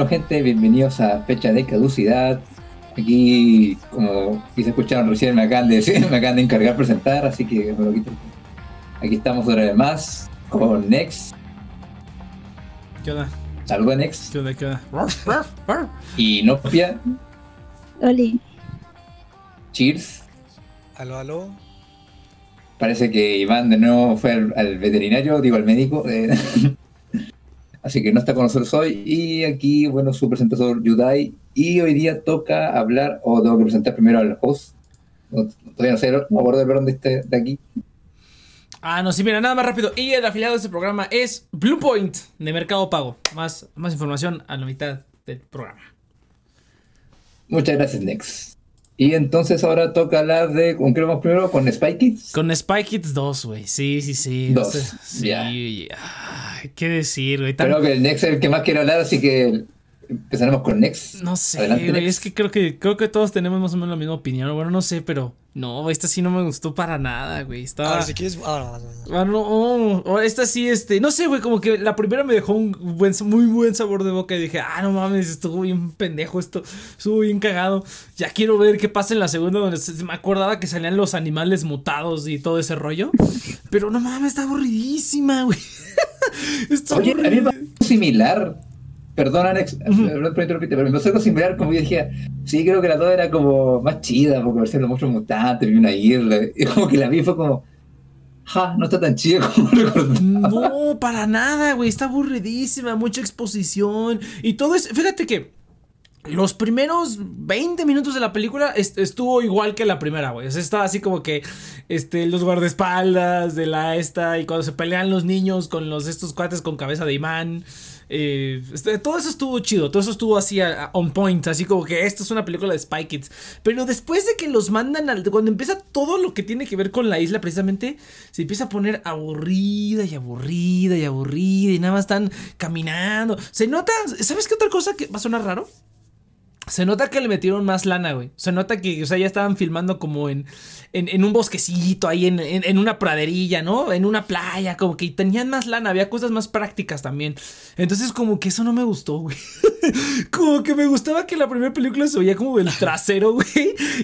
Bueno, gente, bienvenidos a Fecha de Caducidad. Aquí, como quise escucharon recién, me acaban de decir, me acaban de encargar presentar, así que me lo quito. Aquí estamos otra vez más con Nex. ¿Qué onda? Saluda Nex. ¿Qué onda? ¿Qué onda? Y Nopia. Oli. Cheers. Aló, aló. Parece que Iván de nuevo fue al, al veterinario, digo al médico. eh, Así que no está con nosotros hoy. Y aquí, bueno, su presentador Yudai. Y hoy día toca hablar, o tengo que presentar primero al host. No, todavía no sé, no acuerdo el perdón de, este, de aquí. Ah, no, sí, mira, nada más rápido. Y el afiliado de este programa es Bluepoint de Mercado Pago. Más, más información a la mitad del programa. Muchas gracias, Nex. Y entonces ahora toca hablar de. ¿Con qué vamos primero? ¿Con Spy Kids? Con Spy Kids 2, güey. Sí, sí, sí. Dos, No sé. Sí, ya. ay, ¿Qué decir, güey? Tan- Creo que el Nex es el que más quiere hablar, así que empezaremos con Nex. No sé, Adelante, güey. Nex. Es que creo que creo que todos tenemos más o menos la misma opinión. Bueno, no sé, pero no, esta sí no me gustó para nada, güey. Estaba. Ahora, si quieres. Ahora, ahora, ahora. Ah, no, oh, oh, esta sí, este, no sé, güey, como que la primera me dejó un buen, muy buen sabor de boca y dije, ah, no mames, estuvo bien pendejo esto, estuvo bien cagado. Ya quiero ver qué pasa en la segunda donde se- me acordaba que salían los animales mutados y todo ese rollo. Pero no mames, está aburridísima, güey. Está Oye, a mí me similar. Perdón, Alex, perdón por interrumpirte, pero me pasó algo similar, como yo decía, sí, creo que la dos era como más chida, porque parecían los monstruos mutantes, vi una isla, y como que la vi fue como, ja, no está tan chida como recordaba. No, para nada, güey. Está aburridísima, mucha exposición. Y todo es. Fíjate que. Los primeros 20 minutos de la película est- estuvo igual que la primera, güey. O sea, estaba así como que este, los guardaespaldas de la esta y cuando se pelean los niños con los estos cuates con cabeza de imán. Eh, este, todo eso estuvo chido, todo eso estuvo así on point, así como que esto es una película de Spy Kids. Pero después de que los mandan al. Cuando empieza todo lo que tiene que ver con la isla, precisamente, se empieza a poner aburrida y aburrida y aburrida y nada más están caminando. Se nota. ¿Sabes qué otra cosa que va a sonar raro? Se nota que le metieron más lana, güey. Se nota que, o sea, ya estaban filmando como en, en, en un bosquecito, ahí en, en, en una praderilla, ¿no? En una playa, como que tenían más lana, había cosas más prácticas también. Entonces, como que eso no me gustó, güey. como que me gustaba que la primera película se veía como del trasero, güey.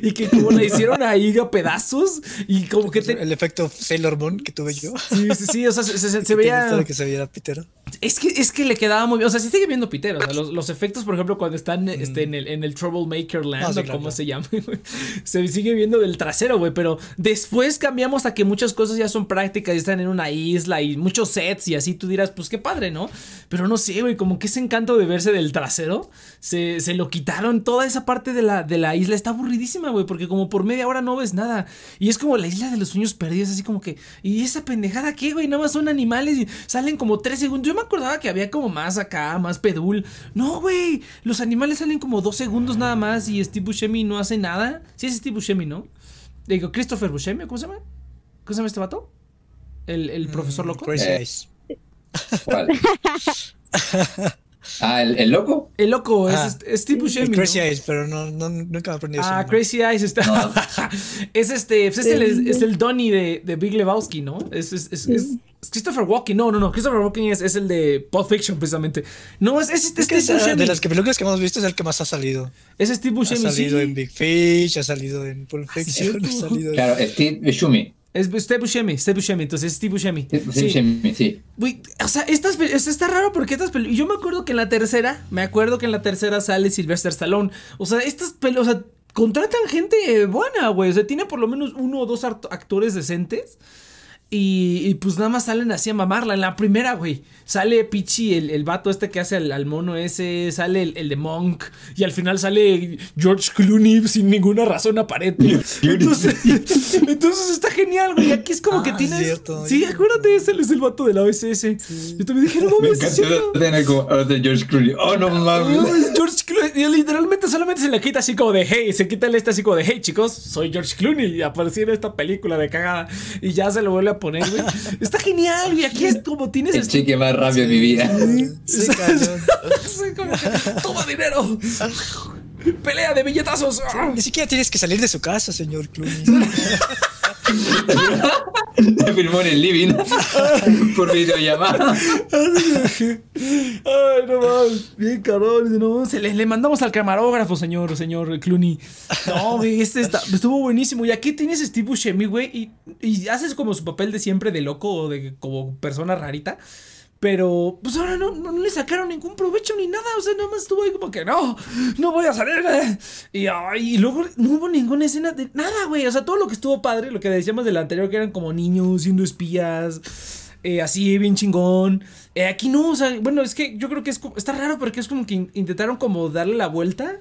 Y que como la hicieron ahí a pedazos. Y como que te- El efecto Sailor Moon que tuve yo. Sí, sí, sí, o sea, se, se- se ¿Te veía. que se viera pitero. Es que, es que le quedaba muy bien. O sea, sí sigue viendo Peter. O sea, los, los efectos, por ejemplo, cuando están este, en, el, en el Troublemaker Land, Ah, sí, o claro, como se llama, güey, se sigue viendo del trasero, güey. Pero después cambiamos a que muchas cosas ya son prácticas y están en una isla y muchos sets y así tú dirás, pues qué padre, ¿no? Pero no sé, güey, como que ese encanto de verse del trasero se, se lo quitaron. Toda esa parte de la, de la isla está aburridísima, güey, porque como por media hora no ves nada. Y es como la isla de los sueños perdidos, así como que, ¿y esa pendejada qué, güey? Nada más son animales y salen como tres segundos. Yo me acordaba que había como más acá, más pedul. No, güey, los animales salen como dos segundos nada más y Steve Buscemi no hace nada. Sí es Steve Buscemi, ¿no? Digo, Christopher Buscemi, ¿cómo se llama? ¿Cómo se llama este vato? El, el profesor loco. Crazy Eh. Eyes. ¿Cuál? Ah, ¿el, el loco? El loco, Ah, es, es Steve Buscemi. El ¿no? Crazy Eyes, pero no, no, nunca me aprendí eso. Ah, Crazy Eyes está. es este, pues es, el, es el Donnie de, de Big Lebowski, ¿no? Es, es, es, es- es Christopher Walken. No, no, no. Christopher Walken es, es el de Pulp Fiction, precisamente. No, es, es, este Es que Steve Buscemi. de las que películas que hemos visto es el que más ha salido. Es Steve Ha Buscemi, salido sí. en Big Fish, ha salido en Pulp sí, Fiction, ha salido en... Claro, Steve Buscemi. Es Steve Buscemi, Steve Buscemi. Entonces es Steve Buscemi. Sí, Sí. Buscemi, sí. O sea, estas, está raro porque estas películas. Yo me acuerdo que en la tercera, me acuerdo que en la tercera sale Sylvester Stallone. O sea, estas películas, o sea, contratan gente buena, güey. O sea, tiene por lo menos uno o dos act- actores decentes. Y, y, pues nada más salen así a mamarla. En la primera, güey, sale Pichi, el, el vato este que hace al, al mono ese, sale el, el de Monk, y al final sale George Clooney sin ninguna razón aparente. Entonces, entonces está genial, güey. Aquí es como que Ah, tienes. cierto. Sí, acuérdate, ese es el vato de la OSS. Yo también dije, no Me mames, cierto. tener como ah, de George Clooney. Oh, no No, mames. es George Clooney. Y literalmente solamente se le quita así como de hey, se quita el este así como de hey, chicos, soy George Clooney y aparecí en esta película de cagada. Y ya se lo vuelve a poner, güey. Está genial, güey. Aquí es como tienes El chique más rápido de mi vida. Sí, cañón. Sí, como que, Toma dinero. Pelea de billetazos. Ni siquiera tienes que salir de su casa, señor Clooney. Se filmó en el living por videollamada. Ay, no más. Bien, cabrón. No, se le, le mandamos al camarógrafo, señor, señor Clooney. No, güey, este está- estuvo buenísimo. Y aquí tienes a Steve Buscemi, güey, y, y haces como su papel de siempre de loco o de como persona rarita. Pero, pues ahora no, no le sacaron ningún provecho ni nada. O sea, nada más estuvo ahí como que no, no voy a salir. eh". Y, luego no hubo ninguna escena de nada, güey. O sea, todo lo que estuvo padre, lo que decíamos del anterior, que eran como niños siendo espías. eh, así, bien chingón. Eh, aquí no, o sea, bueno, es que yo creo que es como- está raro porque es como que in- intentaron como darle la vuelta.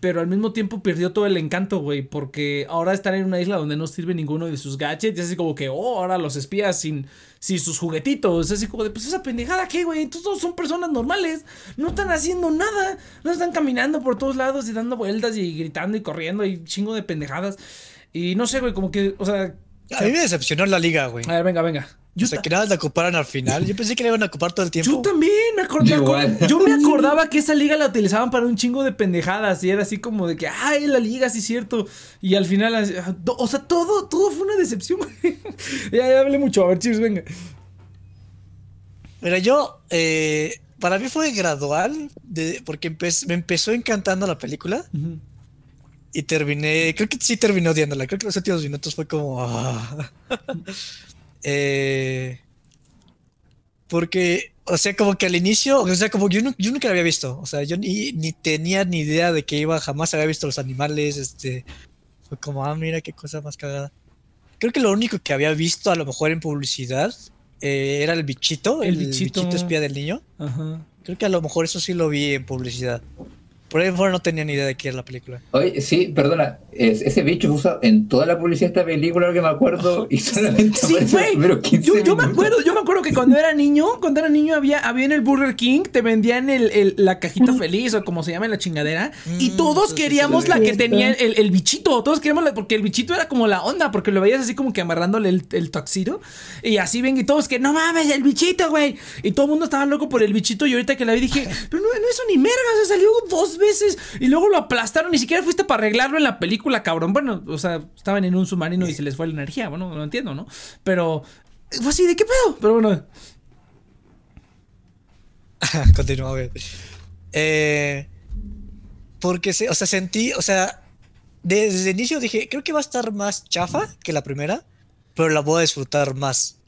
Pero al mismo tiempo perdió todo el encanto, güey. Porque ahora están en una isla donde no sirve ninguno de sus gadgets. Y así como que, oh, ahora los espías sin, sin sus juguetitos. Así como de, pues esa pendejada, ¿qué, güey? Entonces todos son personas normales. No están haciendo nada. No están caminando por todos lados y dando vueltas y gritando y corriendo y chingo de pendejadas. Y no sé, güey, como que, o sea. A mí me decepcionó la liga, güey. A ver, venga, venga. Yo, o sea, que nada la ocuparan al final. Yo pensé que la iban a ocupar todo el tiempo. yo también me acordé. Yo me acordaba que esa liga la utilizaban para un chingo de pendejadas. Y era así como de que, ay, la liga, sí es cierto. Y al final, ah, o sea, todo, todo fue una decepción, güey. ya, ya hablé mucho. A ver, cheers, venga. Mira, yo, eh, para mí fue gradual, de, porque empe- me empezó encantando la película y terminé, creo que sí terminé odiándola, creo que los últimos minutos fue como... ah. Eh, porque, o sea, como que al inicio, o sea, como yo, nu- yo nunca la había visto, o sea, yo ni, ni tenía ni idea de que iba, jamás había visto los animales, este, fue como, ah, mira qué cosa más cagada. Creo que lo único que había visto a lo mejor en publicidad eh, era el bichito, El el, bichito. bichito espía del niño. Ajá. Creo que a lo mejor eso sí lo vi en publicidad. Por ahí fuera no tenía ni idea de qué era la película. Oye, sí, perdona, es- ese bicho usa en toda la publicidad de esta película, lo que me acuerdo, y solamente Sí, güey. primeros 15 Yo, yo me acuerdo, yo me acuerdo que cuando era niño, cuando era niño había, había en el Burger King, te vendían el, el- la cajita feliz o como se llama la chingadera. y Mm, todos queríamos la que tenía el, el bichito. Todos queríamos la, porque el bichito era como la onda, porque lo veías así como que amarrándole el, el tuxedo. Y así ven y todos que no mames, el bichito, güey. Y todo el mundo estaba loco por el bichito. Y ahorita que la vi dije, pero no, no eso ni merga, se salió dos veces. Y luego lo aplastaron, ni siquiera fuiste para arreglarlo en la película, cabrón. Bueno, o sea, estaban en un submarino y se les fue la energía. Bueno, no entiendo, ¿no? Pero fue así, ¿de qué pedo? Pero bueno. Continúa, güey. Eh, porque, o sea, sentí, o sea, desde el inicio dije, creo que va a estar más chafa que la primera, pero la voy a disfrutar más.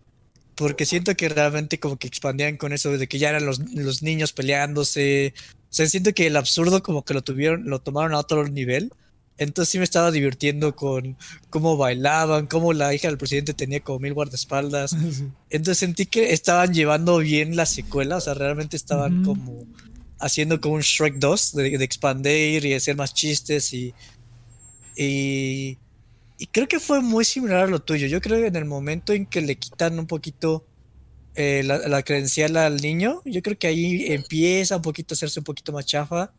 Porque siento que realmente como que expandían con eso de que ya eran los, los niños peleándose. O sea, siento que el absurdo como que lo tuvieron, lo tomaron a otro nivel. Entonces sí me estaba divirtiendo con cómo bailaban, cómo la hija del presidente tenía como mil guardaespaldas. Entonces sentí que estaban llevando bien la secuela, o sea, realmente estaban como haciendo como un Shrek 2 de, de expandir y hacer más chistes y, y y creo que fue muy similar a lo tuyo. Yo creo que en el momento en que le quitan un poquito eh, la, la credencial al niño, yo creo que ahí empieza un poquito a hacerse un poquito más chafa.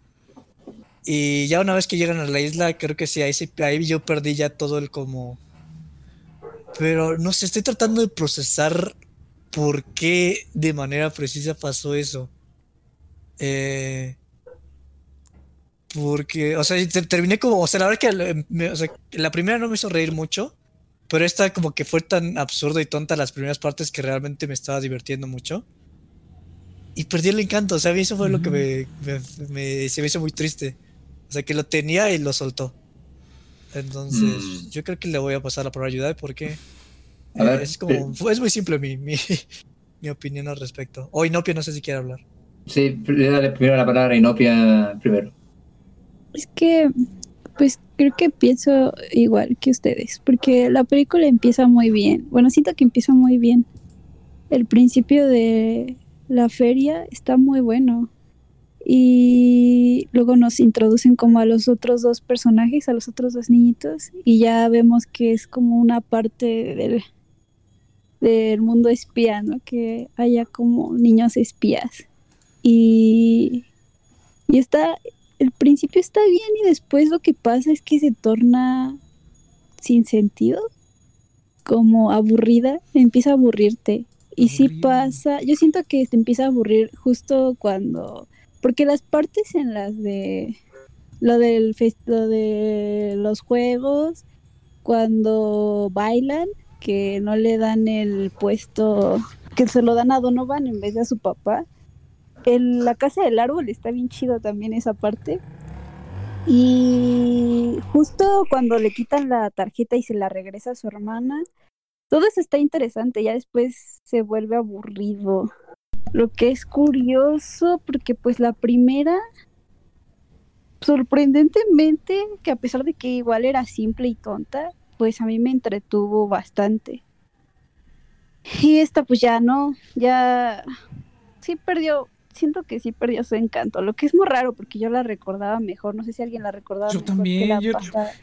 Y ya una vez que llegan a la isla, creo que sí, ahí, sí- ahí yo perdí ya todo el como... Pero no sé, estoy tratando de procesar por qué de manera precisa pasó eso. Eh, porque, o sea, te- terminé como, o sea, la verdad que la primera no me hizo reír mucho, pero esta como que fue tan absurdo y tonta las primeras partes que realmente me estaba divirtiendo mucho. Y perdí el encanto, o sea, a mí eso fue lo que me, me- me- se me hizo muy triste. O sea, que lo tenía y lo soltó. Entonces, Mm. yo creo que le voy a pasar la prueba de ayuda porque A ver, eh, es como, fue- es muy simple mi, mi, mi opinión al respecto. O Inopia, no sé si quiere hablar. Sí, le dale primero la palabra a Inopia primero. Es que, pues creo que pienso igual que ustedes, porque la película empieza muy bien. Bueno, siento que empieza muy bien. El principio de la feria está muy bueno. Y luego nos introducen como a los otros dos personajes, a los otros dos niñitos, y ya vemos que es como una parte del, del mundo espía, ¿no? Que haya como niños espías. Y, y está, el principio está bien y después lo que pasa es que se torna sin sentido, como aburrida, empieza a aburrirte. Y sí Aburrido. pasa, yo siento que te empieza a aburrir justo cuando, porque las partes en las de lo del lo de los juegos, cuando bailan, que no le dan el puesto, que se lo dan a Donovan en vez de a su papá. En la casa del árbol está bien chido también esa parte. Y justo cuando le quitan la tarjeta y se la regresa a su hermana, todo eso está interesante, ya después se vuelve aburrido. Lo que es curioso, porque pues la primera, sorprendentemente, que a pesar de que igual era simple y tonta, pues a mí me entretuvo bastante. Y esta pues ya no, ya sí perdió, siento que sí perdió su encanto, lo que es muy raro porque yo la recordaba mejor, no sé si alguien la recordaba. Yo mejor que también, la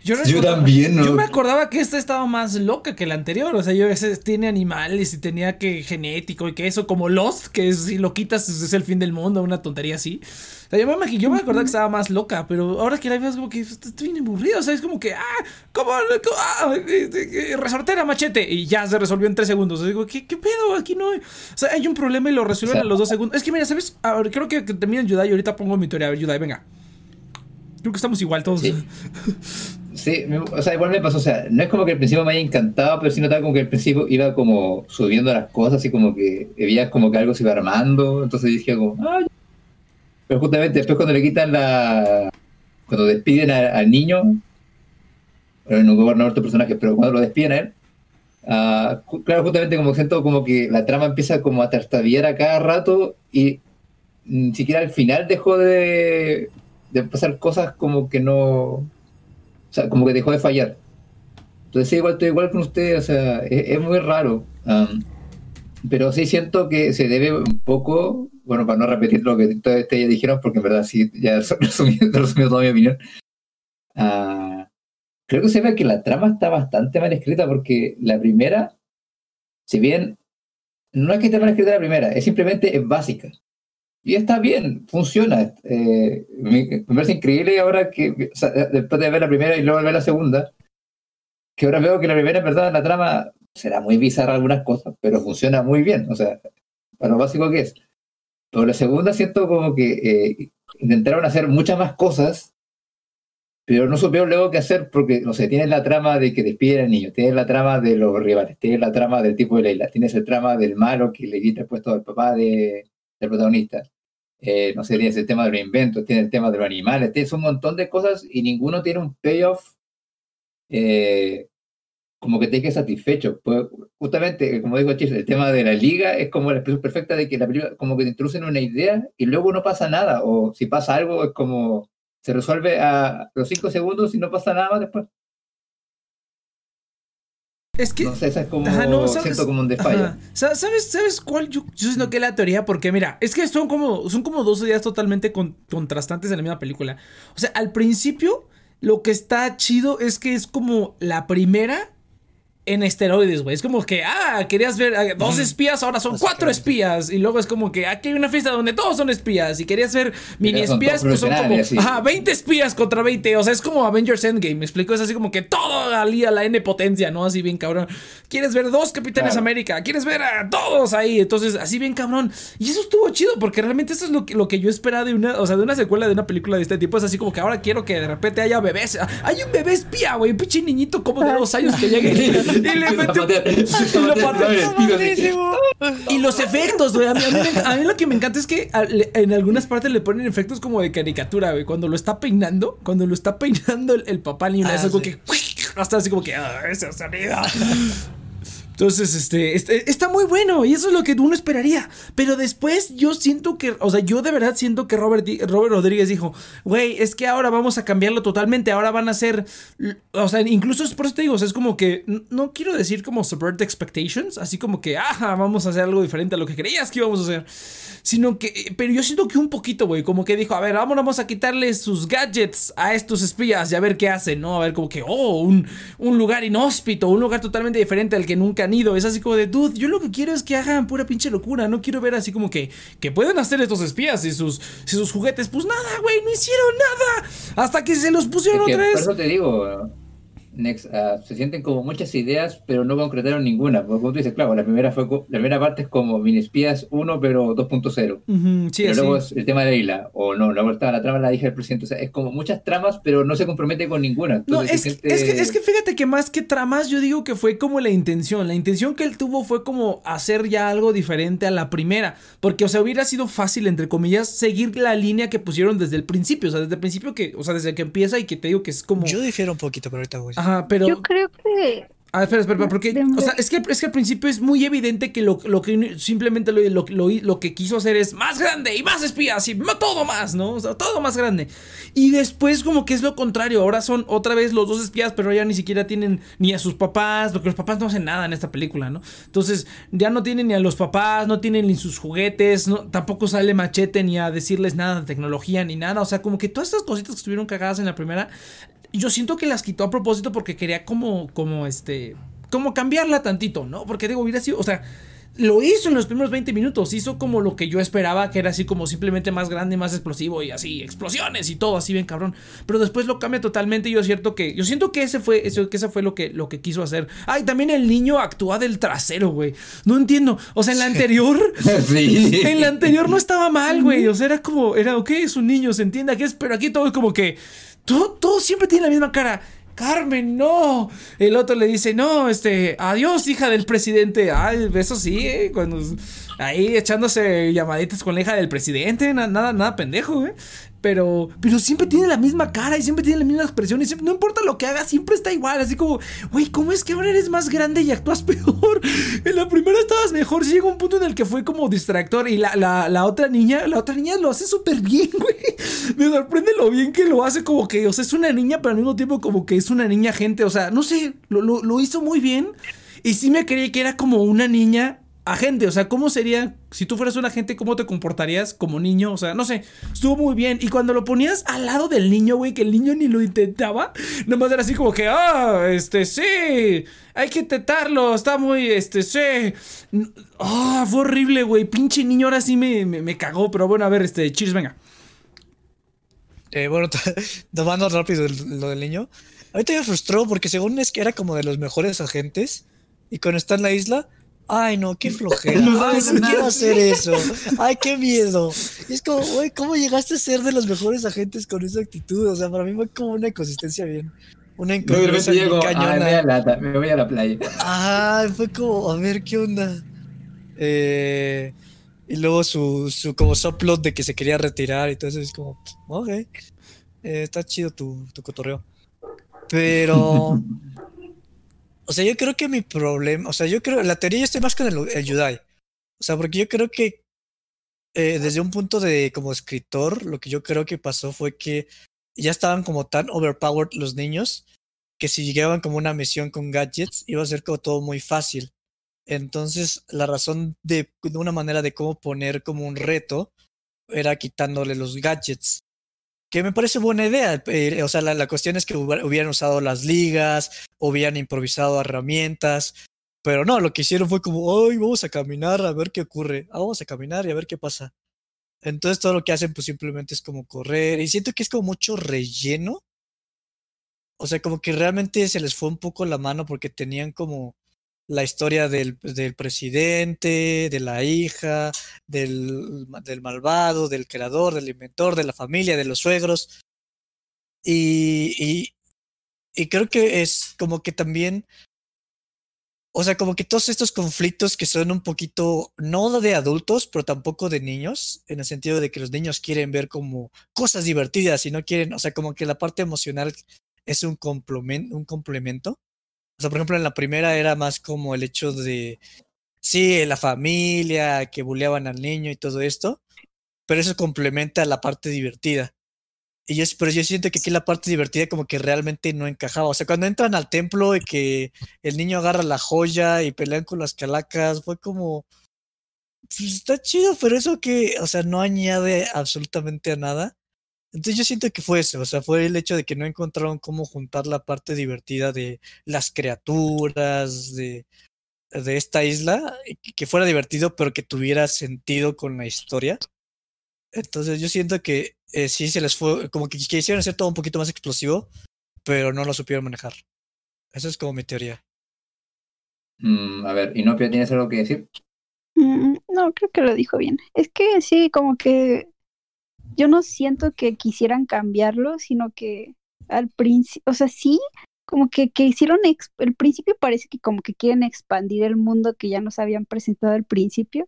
yo, yo también, ¿no? Yo me acordaba que esta estaba más loca que la anterior. O sea, yo ese tiene animales y tenía que genético y que eso, como Lost, que es- si lo quitas es, es el fin del mundo, una tontería así. O sea, yo me imagino, yo me acordaba que estaba más loca, pero ahora que la veo es como que estoy bien aburrido. O sea, es como que, ah, ¿cómo? ah, eh, eh, resortera, machete. Y ya se resolvió en tres segundos. O sea, digo, ¿qué, qué pedo? Aquí no hay. O sea, hay un problema y lo resuelven O sea- a los dos segundos. Es que, mira, ¿sabes? Ahora, creo que, que termina Yudai y ahorita pongo mi teoría. A ver, Yudai, venga. Creo que estamos igual todos. Sí. Sí, o sea, igual me pasó, o sea, no es como que al principio me haya encantado, pero sí notaba como que al principio iba como subiendo las cosas, así como que veía como que algo se iba armando, entonces dije como, ah, ya". pero justamente después cuando le quitan la, cuando despiden a- al niño, bueno, no gobernador otro personaje, pero cuando lo despiden a él, ju- claro, justamente como siento como que la trama empieza como a tartabiar a cada rato y ni siquiera al final dejó de, de pasar cosas como que no, o sea, como que dejó de fallar. Entonces, sí, igual estoy igual con usted, o sea, es, es muy raro. am, pero sí siento que se debe un poco, bueno, para no repetir lo que ustedes ya dijeron, porque en verdad sí, ya resumí, resumido toda mi opinión. Ah, creo que se ve que la trama está bastante mal escrita, porque la primera, si bien no es que esté mal escrita la primera, es simplemente es básica. Y está bien, funciona. Eh, me, me parece increíble ahora que, o sea, después de ver la primera y luego ver la segunda, que ahora veo que la primera, en verdad, la trama será muy bizarra algunas cosas, pero funciona muy bien, o sea, para lo básico que es. Pero la segunda siento como que eh, intentaron hacer muchas más cosas, pero no supieron luego qué hacer porque, no sé, tienes la trama de que despiden al niño, tienes la trama de los rivales, tienes la trama del tipo de Leila, tienes el trama del malo que le quita el puesto al papá de, del protagonista. Eh, no sé, tienes el tema de los inventos, tienes el tema de los animales, tienes un montón de cosas y ninguno tiene un payoff eh, como que te quede satisfecho. Pues, justamente, como digo, el tema de la liga es como la expresión perfecta de que la película, como que te introducen una idea y luego no pasa nada, o si pasa algo es como se resuelve a los cinco segundos y no pasa nada más después. Es que. No sé, esa es como, Ajá, no, ¿sabes? siento como un desfallo. ¿Sabes, ¿Sabes cuál? Yo, yo siento que es la teoría, porque mira, es que son como, son como dos ideas totalmente con- contrastantes en la misma película. O sea, al principio, lo que está chido es que es como la primera en esteroides, güey. Es como que, ah, querías ver a dos espías, ahora son cuatro espías. Y luego es como que aquí hay una fiesta donde todos son espías. Y querías ver mini espías, pues son como, ajá, 20 espías contra 20. O sea, es como Avengers Endgame. Me explico, es así como que todo alía la N potencia, ¿no? Así bien cabrón. Quieres ver dos Capitanes Claro. América, quieres ver a todos ahí. Entonces, así bien cabrón. Y eso estuvo chido, porque realmente eso es lo que, lo que yo esperaba de una, o sea, de una secuela de una película de este tipo. Es así como que ahora quiero que de repente haya bebés. Hay un bebé espía, güey. Un pinche niñito como de dos años que llegue y, le mete un- y lo. Y los efectos, güey. A mí, a mí me- a mí lo que me encanta es que a- le- en algunas partes le ponen efectos como de caricatura, güey. Cuando lo está peinando, cuando lo está peinando el, el papá al niño, Ah, sí. que. Hasta así como que. "Ah, esa sonido. Entonces, este, este, está muy bueno y eso es lo que uno esperaría. Pero después yo siento que, o sea, yo de verdad siento que Robert, Rodríguez dijo, güey, es que ahora vamos a cambiarlo totalmente, ahora van a ser, o sea, incluso es por eso te digo, es como que, no quiero decir como subvert expectations, así como que, ah, vamos a hacer algo diferente a lo que creías que íbamos a hacer, sino que, pero yo siento que un poquito, güey, como que dijo, a ver, vamos, vamos a quitarle sus gadgets a estos espías y a ver qué hacen, ¿no? A ver, como que, oh, un, un lugar inhóspito, un lugar totalmente diferente al que nunca han ido. Es así como de, dude, yo lo que quiero es que hagan pura pinche locura. No quiero ver así como que, que pueden hacer estos espías y sus, y sus juguetes. Pues nada, güey, no hicieron nada. Hasta que se los pusieron Es que otra por vez. eso te digo, Next, ah, se sienten como muchas ideas, pero no concretaron ninguna. Porque como tú dices, claro, la primera fue co- la primera parte es como Mini Espías 1, pero 2.0. Ujú, sí, pero luego es el tema de la isla, o no, luego estaba la trama de la hija del presidente. O sea, es como muchas tramas, pero no se compromete con ninguna. No, siente- es, que, es que fíjate que más que tramas, yo digo que fue como la intención. La intención que él tuvo fue como hacer ya algo diferente a la primera. Porque, o sea, hubiera sido fácil, entre comillas, seguir la línea que pusieron desde el principio. O sea, desde el principio que, o sea, desde que empieza y que te digo que es como. Yo difiero un poquito, pero ahorita voy. Ajá, pero. Yo creo que Ah, espera, espera, espera, porque, o sea, es que, es que al principio es muy evidente que lo, lo que simplemente lo, lo, lo- que quiso hacer es más grande y más espías y todo más, ¿no? O sea, todo más grande. Y después como que es lo contrario, ahora son otra vez los dos espías, pero ya ni siquiera tienen ni a sus papás, porque los papás no hacen nada en esta película, ¿no? Entonces, ya no tienen ni a los papás, no tienen ni sus juguetes, no, tampoco sale machete ni a decirles nada de tecnología ni nada, o sea, como que todas estas cositas que estuvieron cagadas en la primera yo siento que las quitó a propósito porque quería como, como este, como cambiarla tantito, ¿no? Porque digo, hubiera sido, o sea, lo hizo en los primeros 20 minutos, hizo como lo que yo esperaba, que era así como simplemente más grande, más explosivo y así, explosiones y todo así bien cabrón. Pero después lo cambia totalmente y yo cierto que, yo siento que ese fue, eso, que ese fue lo que, lo que quiso hacer. Ay, también el niño actúa del trasero, güey. No entiendo, o sea, en la anterior... sí. En la anterior no estaba mal, güey. O sea, era como, era, ok, es un niño, se entiende que es, pero aquí todo es como que, todo, siempre tiene la misma cara. Carmen, no. El otro le dice, no, este, adiós, hija del presidente. Ay, eso sí, eh, cuando ahí echándose llamaditas con la hija del presidente, na- nada, nada pendejo, eh. Pero, pero siempre tiene la misma cara y siempre tiene la misma expresión y no importa lo que haga, siempre está igual. Así como, güey, ¿cómo es que ahora eres más grande y actúas peor? En la primera estabas mejor. Sí llegó un punto en el que fue como distractor y la, la, la otra niña, la otra niña lo hace súper bien, güey. Me sorprende lo bien que lo hace como que, o sea, es una niña, pero al mismo tiempo como que es una niña gente. O sea, no sé, lo, lo hizo muy bien. Y sí me creí que era como una niña agente, o sea, ¿cómo sería si tú fueras un agente, cómo te comportarías como niño? O sea, no sé, estuvo muy bien. Y cuando lo ponías al lado del niño, güey, que el niño ni lo intentaba, nada más era así como que, ah, este, sí, hay que intentarlo, está muy, este, sí. Ah, fue horrible, güey, pinche niño, ahora sí me, me, me cagó, pero bueno, a ver, este, cheers, venga. Eh, bueno, tomando rápido lo del niño. Ahorita me frustró porque según es que era como de los mejores agentes. Y cuando está en la isla, ay no, qué flojera. No Ay, no quiero hacer eso. Ay, qué miedo. Y es como, güey, ¿cómo llegaste a ser de los mejores agentes con esa actitud? O sea, para mí fue como una inconsistencia bien. Una incongruencia llego, "Ay, me voy a la, me voy a la playa. Ajá, fue como, a ver, ¿qué onda? Eh, y luego su, su como subplot de que se quería retirar y todo eso es como, ok, eh, está chido tu, tu cotorreo. Pero, o sea, yo creo que mi problema, o sea, yo creo, la teoría yo estoy más con el, el Yudai. O sea, porque yo creo que eh, desde un punto de como escritor, lo que yo creo que pasó fue que ya estaban como tan overpowered los niños que si llegaban como una misión con gadgets iba a ser como todo muy fácil. Entonces, la razón de, de una manera de cómo poner como un reto era quitándole los gadgets. Que me parece buena idea. eh, o sea, la, la cuestión es que hubiera- hubieran usado las ligas, hubieran improvisado herramientas. Pero no, lo que hicieron fue como, ay, vamos a caminar a ver qué ocurre. Ah, vamos a caminar y a ver qué pasa. Entonces todo lo que hacen pues simplemente es como correr. Y siento que es como mucho relleno. O sea, como que realmente se les fue un poco la mano porque tenían como la historia del, del presidente, de la hija, del, del malvado, del creador, del inventor, de la familia, de los suegros. Y, y, creo que es como que también, o sea, como que todos estos conflictos que son un poquito, no de adultos, pero tampoco de niños, en el sentido de que los niños quieren ver como cosas divertidas y no quieren, o sea, como que la parte emocional es un complemento, un complemento. O sea, por ejemplo, en la primera era más como el hecho de, sí, la familia, que buleaban al niño y todo esto, pero eso complementa la parte divertida. Y yo, pero yo siento que aquí la parte divertida como que realmente no encajaba. O sea, cuando entran al templo y que el niño agarra la joya y pelean con las calacas, fue como, pues está chido, pero eso que, o sea, no añade absolutamente a nada. Entonces yo siento que fue eso, o sea, fue el hecho de que no encontraron cómo juntar la parte divertida de las criaturas, de, de esta isla, que fuera divertido, pero que tuviera sentido con la historia. Entonces yo siento que eh, sí se les fue, como que quisieron hacer todo un poquito más explosivo, pero no lo supieron manejar. Esa es como mi teoría. Mm, a ver, Inopia, ¿tienes algo que decir? Mm, no, creo que lo dijo bien. Es que sí, como que yo no siento que quisieran cambiarlo, sino que al principio, o sea, sí, como que, que hicieron, el principio parece que como que quieren expandir el mundo que ya nos habían presentado al principio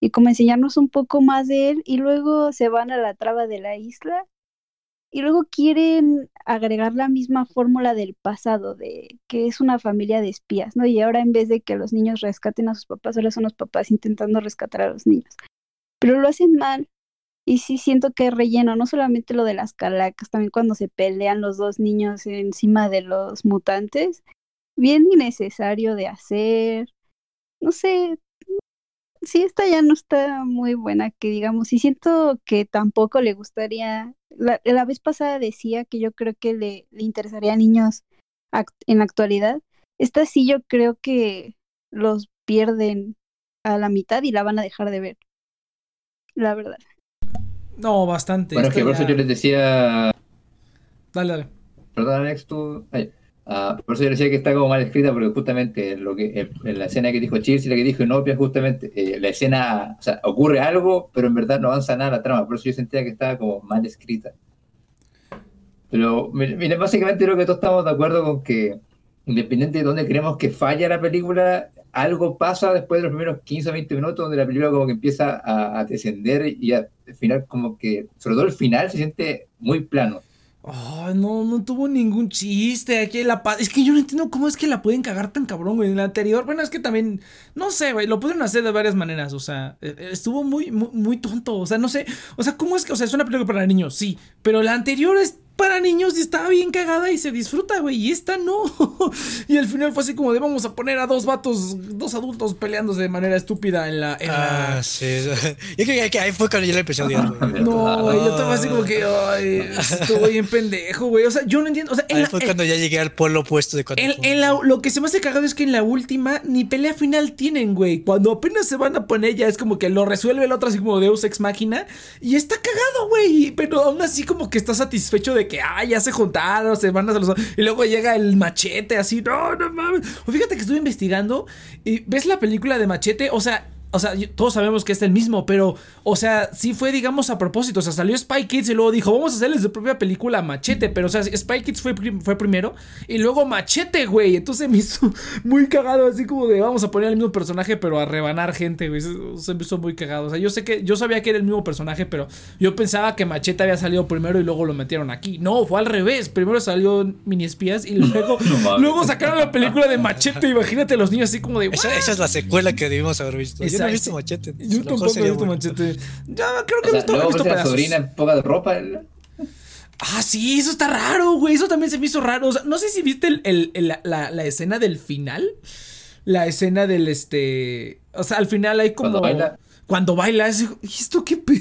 y como enseñarnos un poco más de él y luego se van a la traba de la isla y luego quieren agregar la misma fórmula del pasado, de que es una familia de espías, ¿no? Y ahora en vez de que los niños rescaten a sus papás, ahora son los papás intentando rescatar a los niños. Pero lo hacen mal. Y sí siento que relleno, no solamente lo de las calacas, también cuando se pelean los dos niños encima de los mutantes. Bien innecesario de hacer. No sé, sí, esta ya no está muy buena, que digamos, y siento que tampoco le gustaría, la, la vez pasada decía que yo creo que le, le interesaría a niños en la actualidad, esta sí yo creo que los pierden a la mitad y la van a dejar de ver, la verdad. No, bastante. Bueno, es que por eso yo les decía. Dale, dale. Perdón, Alex, tú. ay, ah, por eso yo decía que está como mal escrita, porque justamente lo que en la escena que dijo Chills y la que dijo Inopia, justamente eh, la escena, o sea, ocurre algo, pero en verdad no avanza nada la trama. Por eso yo sentía que estaba como mal escrita. Pero, mi- miren, básicamente creo que todos estamos de acuerdo con que, independiente de dónde creemos que falla la película, algo pasa después de los primeros 15 o 20 minutos, donde la película como que empieza a, a descender y a- al final como que, sobre todo el final, se siente muy plano. Ay, no, no tuvo ningún chiste. Aquí la pa- Es que yo no entiendo cómo es que la pueden cagar tan cabrón, güey. En la anterior, bueno, es que también, no sé, güey, lo pudieron hacer de varias maneras. O sea, eh, eh, estuvo muy, muy, muy tonto. O sea, no sé. O sea, ¿cómo es que, o sea, es una película para niños? Sí, pero la anterior es para niños y estaba bien cagada y se disfruta, güey. Y esta no. y al final fue así como de vamos a poner a dos vatos, dos adultos peleándose de manera estúpida en la. En la... Ah, sí. Yo creo que ahí fue cuando yo la empecé a odiar, güey. No, güey, yo estaba así como que, ay, estuvo bien pendejo, güey. O sea, yo no entiendo. O sea, en Ahí la- fue en- cuando ya llegué al polo opuesto de cuando. En, en la- lo que se me hace cagado es que en la última ni pelea final tienen, güey. Cuando apenas se van a poner ya es como que lo resuelve el otro así como Deus Ex Máquina. Y está cagado, güey. Pero aún así como que está satisfecho de que, ah, ya se juntaron, se van a los... Y luego llega el machete así, no, no mames. O fíjate que estuve investigando y ves la película de machete, o sea... O sea, todos sabemos que es el mismo, pero, o sea, sí fue, digamos, a propósito. O sea, salió Spy Kids y luego dijo, vamos a hacerles su propia película Machete. Pero, o sea, Spy Kids fue, fue primero y luego Machete, güey. Entonces me hizo muy cagado, así como de, vamos a poner el mismo personaje, pero a rebanar gente, güey. Se, me hizo muy cagado. O sea, yo sé que, yo sabía que era el mismo personaje, pero yo pensaba que Machete había salido primero y luego lo metieron aquí. No, fue al revés. Primero salió Mini Espías y luego, No luego sacaron la película de Machete. Imagínate los niños así como de, Esa, esa es la secuela que debimos haber visto. Yo no he visto Machete. Yo tampoco he visto bueno. machete. Ya, creo que O sea, visto, he visto a la pedazos. sobrina en poca de ropa. ¿eh? Ah, sí, eso está raro, güey. Eso también se me hizo raro. O sea, no sé si viste el, el- el- la, la- escena del final. La escena del este. O sea, al final hay como. Cuando baila. Cuando baila, es, ¿y esto qué pedo?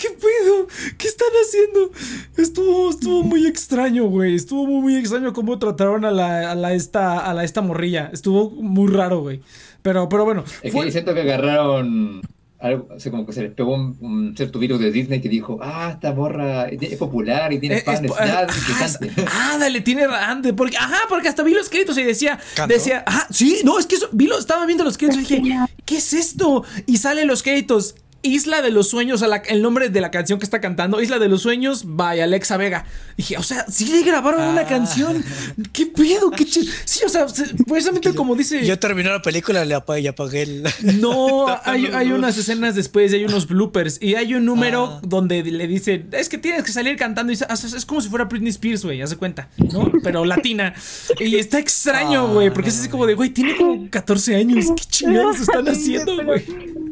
¿Qué pedo? ¿Qué están haciendo? Estuvo, estuvo muy extraño, güey. Estuvo muy, muy extraño cómo trataron a la, a la esta, a la esta morrilla. Estuvo muy raro, güey. Pero, pero bueno. Es fue- que siento que agarraron algo, o sea, como que se les pegó un, un cierto virus de Disney que dijo, ah, esta morra es popular y tiene Eh, fans, es- nada, ah, inquietante". ah, dale, tiene ande, porque, ajá, porque hasta vi los créditos y decía, ¿Cantó? decía, ajá, sí, no, es que eso, vi lo, estaba viendo los créditos y dije, ¿qué es esto? Y sale los créditos, Isla de los Sueños, o sea, la- el nombre de la canción que está cantando, Isla de los Sueños, by Alexa Vega. Dije, o sea, sí le grabaron una Ah. canción, ¿qué pedo? ¿Qué ch- sí, o sea, se- precisamente como dice... Yo terminé la película le apagué, y apagué el. No, hay, unas escenas después y hay unos bloopers. Y hay un número Ah. donde le dice, es que tienes que salir cantando. Y es, es como si fuera Britney Spears, güey, hace cuenta, ¿no? Pero latina. Y está extraño, Ah, güey, porque es no, así como de, güey, tiene como 14 años. ¿Qué chingados están haciendo, güey?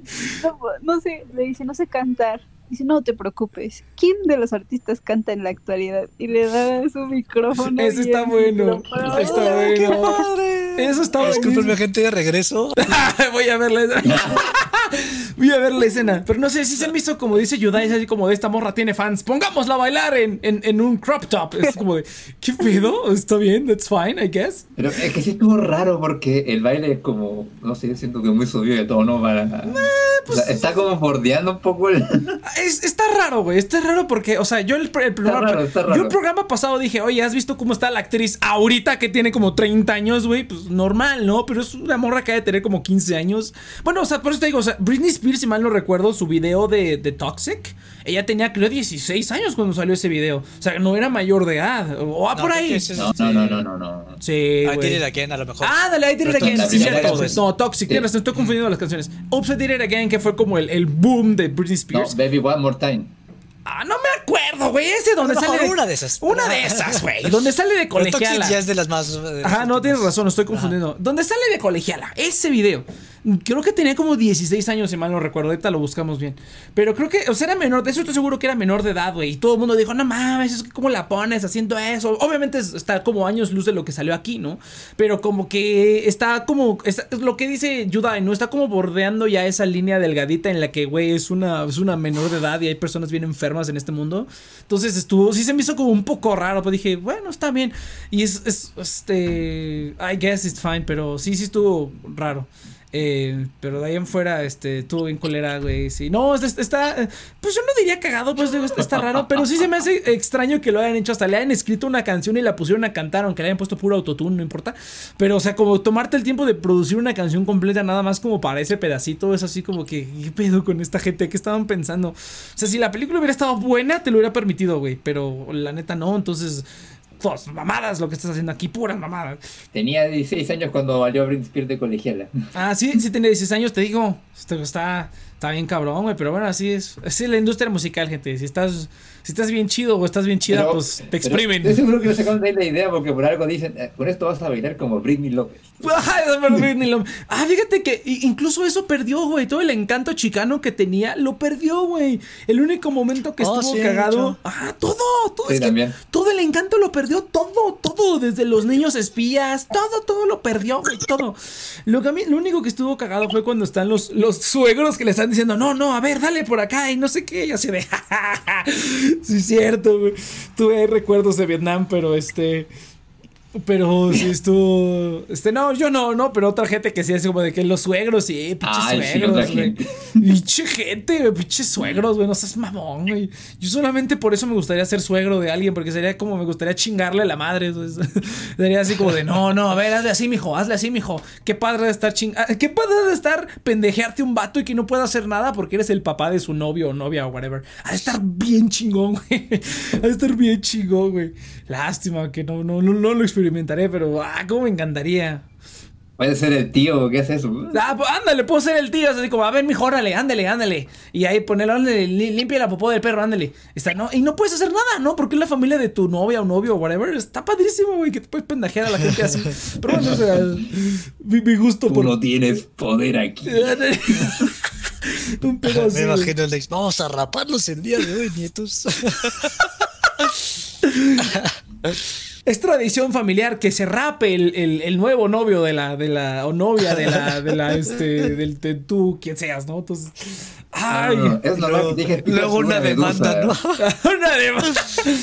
No, no sé, le dice, no sé cantar. Dice, no te preocupes. ¿Quién de los artistas canta en la actualidad? Y le da su micrófono. Eso está bueno, micrófono. eso está ¡Ay, qué bueno. padre! Eso está Disculpenme, buenísimo. gente, de regreso. Voy a verla. Voy a ver la escena. Pero no sé, si se me hizo como dice Yudai, es así como de esta morra tiene fans. Pongámosla a bailar en, en, en un crop top. Es como de, ¿qué pedo? Está bien, that's fine, I guess. Pero es que sí estuvo raro porque el baile es como, no sé, siento que muy subido de tono para... pues o sea, está como bordeando un poco el... Es- está raro, güey. Está raro porque, o sea, yo el, el programa, raro, yo el programa pasado dije, oye, ¿has visto cómo está la actriz ahorita que tiene como 30 años, güey? Pues normal, ¿no? Pero es una morra que ha de tener como 15 años. Bueno, o sea, por eso te digo, o sea, Britney Spears, si mal no recuerdo, su video de, de Toxic, ella tenía, creo, 16 años cuando salió ese video. O sea, no era mayor de edad. O ah, No, por ahí. es No, no, no, no, no, no. Sí, I güey. did it again, a lo mejor. Ah, dale, I Did It Pero Again, sí, cierto. No, Toxic, tienes razón, estoy confundiendo las canciones. Oops, I Did It Again, que fue como el, el boom de Britney No, Spears. baby, one more time. Ah, no me acuerdo, güey. Ese donde lo sale. una de esas. Una de esas, güey. Donde sale de Pero Toxic colegiala. ya es de las más. de las Ajá, no tienes razón, estoy confundiendo. Donde sale de colegiala, ese video. Creo que tenía como 16 años, si mal no recuerdo. Ahorita lo buscamos bien. Pero creo que, o sea, era menor. De eso estoy seguro que era menor de edad, güey. Y todo el mundo dijo, no mames, ¿cómo la pones haciendo eso? Obviamente es- está como años luz de lo que salió aquí, ¿no? Pero como que está como. está- es lo que dice Yudai, ¿no? Está como bordeando ya esa línea delgadita en la que, güey, es una, es una menor de edad y hay personas bien enfermas en este mundo. Entonces estuvo. Sí se me hizo como un poco raro. Pero dije, bueno, está bien. Y es, es este. I guess it's fine. Pero sí, sí estuvo raro. Eh, pero de ahí en fuera, este, estuvo bien colera, güey. Sí, no, es- está, pues yo no diría cagado, pues digo, está, está raro, pero sí se me hace extraño que lo hayan hecho. Hasta le hayan escrito una canción y la pusieron a cantar, aunque le hayan puesto puro autotune, no importa. Pero, o sea, como tomarte el tiempo de producir una canción completa, nada más como para ese pedacito, es así como que, ¿qué pedo con esta gente? ¿Qué estaban pensando? O sea, si la película hubiera estado buena, te lo hubiera permitido, güey, pero la neta no, entonces. Todas mamadas lo que estás haciendo aquí, puras mamadas. Tenía 16 años cuando valió Britney Spears de colegiala. Ah, sí, sí tiene 16 años, te digo. Está, está bien cabrón, güey. Pero bueno, así es. Así es la industria musical, gente. Si estás, si estás bien chido o estás bien chida, Pero- pues te exprimen. Estoy seguro que le sacaron de ahí la idea porque por algo dicen, eh, con esto vas a bailar como Britney López. Britney lo- Ah, fíjate que incluso eso perdió, güey. Todo el encanto chicano que tenía, lo perdió, güey. El único momento que Oh, estuvo sí, cagado. yo- Ah, todo, todo. Sí, es que también. todo el encanto lo perdió, todo, todo. Desde los niños espías, todo, todo lo perdió, güey, todo. Lo, que a mí, lo único que estuvo cagado fue cuando están los, los suegros que le están diciendo, no, no, a ver, dale por acá y no sé qué. Y así de, sí, es cierto, güey. Tuve recuerdos de Vietnam, pero este. Pero sí estuvo. Este, no, yo no, no, pero otra gente que sí así como de que los suegros, sí, pinches Ay, suegros, güey. Pinche gente, güey, pinches suegros, güey, no seas mamón, güey. Yo solamente por eso me gustaría ser suegro de alguien, porque sería como me gustaría chingarle a la madre. Sería así como de, no, no, a ver, hazle así, mijo, hazle así, mijo. Qué padre de estar ching... ah, Qué padre de estar pendejearte un vato y que no pueda hacer nada porque eres el papá de su novio o novia o whatever. Ha de estar bien chingón, güey. Ha de estar bien chingón, güey. Lástima que no, no, no, no lo experimentaré, pero, ah, cómo me encantaría. Puede ser el tío, ¿qué hace eso? Ah, pues ándale, puedo ser el tío, así como, a ver, mijo, órale, ándale, ándale. Y ahí ponelo, ándale, li- limpia la popó del perro, ándale. Está, no, y no puedes hacer nada, ¿no? Porque es la familia de tu novia o novio o whatever. Está padrísimo, güey, que te puedes pendejear a la gente así. Pero bueno, o sea, mi, mi gusto Tú por. no tienes poder aquí. Un pedo así. Me imagino el ex. Vamos a raparlos el día de hoy, nietos. Es tradición familiar que se rape el, el- el nuevo novio de la, de la, o novia de la, de la, este, del, de tú, quien seas, ¿no? Entonces, ay, No, es luego- que dije, luego una medusa. demanda, ¿no? una de-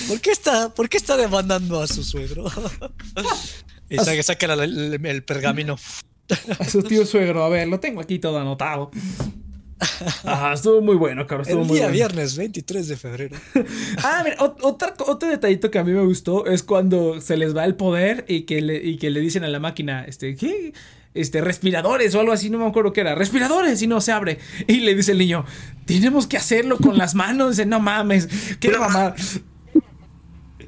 ¿Por qué está, por qué está demandando a su suegro? Y saca, saca la- el, el pergamino. A su tío suegro, a ver, lo tengo aquí todo anotado. Ajá, estuvo muy bueno, cabrón. Estuvo El muy día bueno. viernes 23 de febrero. Ah, mira, ot- otra, otro detallito que a mí me gustó es cuando se les va el poder y que le, y que le dicen a la máquina, este, ¿qué? Este, respiradores o algo así, no me acuerdo qué era. Respiradores y no se abre. Y le dice el niño, tenemos que hacerlo con las manos. Dice, no mames, qué mamá.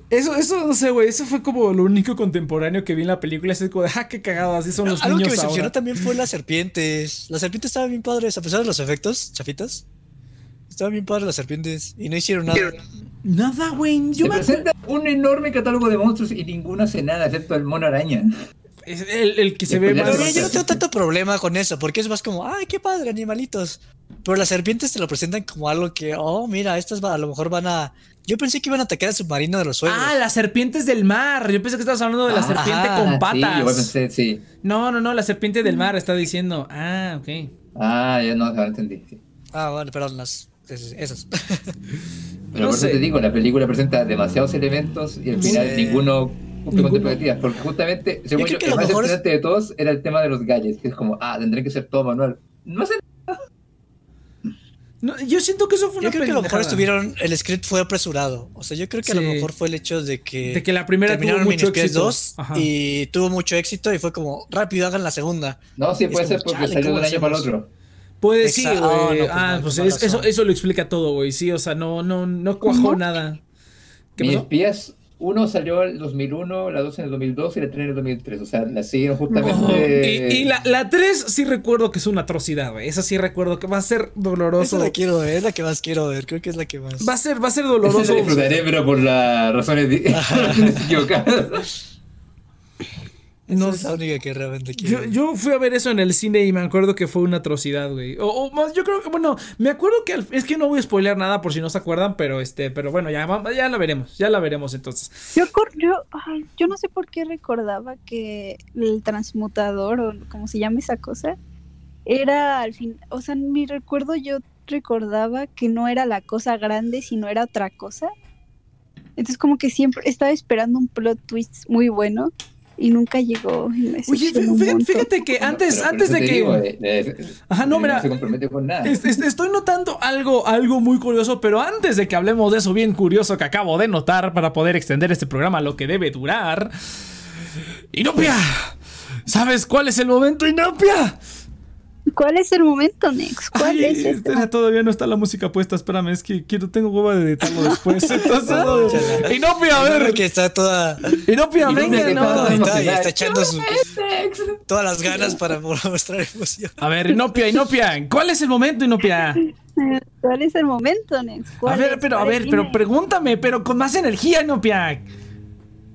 Eso, eso, no sé, güey, eso fue como lo único contemporáneo que vi en la película. Es como de, ah, qué cagado, así son los Algo que me niños decepcionó también fue las serpientes. Las serpientes estaban bien padres, a pesar de los efectos, chafitas. Estaban bien padres las serpientes y no hicieron nada. Nada, güey, yo Se me presenta un enorme catálogo de monstruos y ninguno hace nada excepto el mono araña. Es el, el que se ve más. Yo no tengo tanto problema con eso, porque es más como, ay, qué padre, animalitos. Pero las serpientes te lo presentan como algo que, oh, mira, estas a lo mejor van a. Yo pensé que iban a atacar al submarino de los suegros. Ah, las serpientes del mar. Yo pensé que estabas hablando de la Ah, serpiente ajá, con Sí, patas. pensé, sí. No, no, no, la serpiente del mar está diciendo. Ah, ok. Ah, ya no, ahora entendí. sí. Ah, bueno, perdón, las. es- Esas. Pero No por eso te digo, la película presenta demasiados elementos y al final Sí. ninguno con. Porque justamente, según yo, que el lo más mejor interesante de todos era el tema de los gadgets, que es como, ah, tendré que ser todo manual. No sé, No, yo siento que eso fue una Yo creo que a lo mejor estuvieron. El script fue apresurado. O sea, yo creo que a lo mejor fue el hecho de que. De que la primera tuvo terminaron mucho Minispies éxito. 2 Ajá. y tuvo mucho éxito y fue como rápido hagan la segunda. no, sí puede ser como, porque salió de ¿cómo un año para el otro. Puede sí, güey. ah, no, pues ah, no, pues es- eso, eso lo explica todo, güey. Sí, o sea, no, no, no cuajó nada. ¿Qué Mi pasó? espías 1 salió en el 2001, la 2 en el 2002 y la 3 en el 2003. O sea, la siguen Oh, justamente. y, y la, la 3 sí recuerdo que es una atrocidad, güey. Esa sí recuerdo que va a ser doloroso. Esa la quiero ver, es la que más quiero ver. Creo que es la que más. Va a ser, va a ser Esa doloroso. la disfrutaré, pero por las razones equivocadas. No es la única que realmente quiero. Yo, yo fui a ver eso en el cine y me acuerdo que fue una atrocidad, güey. O, o más, yo creo que, bueno, me acuerdo que al- es que no voy a spoilear nada por si no se acuerdan, pero este, pero bueno, ya, ya la veremos, ya la veremos entonces. Yo, yo, ay, yo no sé por qué recordaba que el transmutador o como se llama esa cosa era al fin, o sea, en mi recuerdo yo recordaba que no era la cosa grande, sino era otra cosa. Entonces como que siempre estaba esperando un plot twist muy bueno y nunca llegó. y me Oye, fíjate, que antes, Pero antes de que... digo, eh, eh, Ajá, no, mira. se compromete con nada. Es- es- estoy notando algo, algo muy curioso, pero antes de que hablemos de eso bien curioso que acabo de notar para poder extender este programa lo que debe durar. Inopia, ¿sabes cuál es el momento, Inopia? ¿Cuál es el momento, Nex? ¿Cuál Ay, es este? espera, todavía no está la música puesta, espérame, es que quiero, tengo hueva de editarlo después. Entonces, no, Chala. Inopia, a ver, que está toda. Inopia, Y venga, no. está- y emocionar. está echando su- todas las ganas para mostrar emoción. A ver, Inopia, Inopia, ¿cuál es el momento, Inopia? ¿Cuál es el momento, Nex? A ¿Cuál ver, pero, a ¿Cuál ver, pero pregúntame, pero con más energía, Inopia.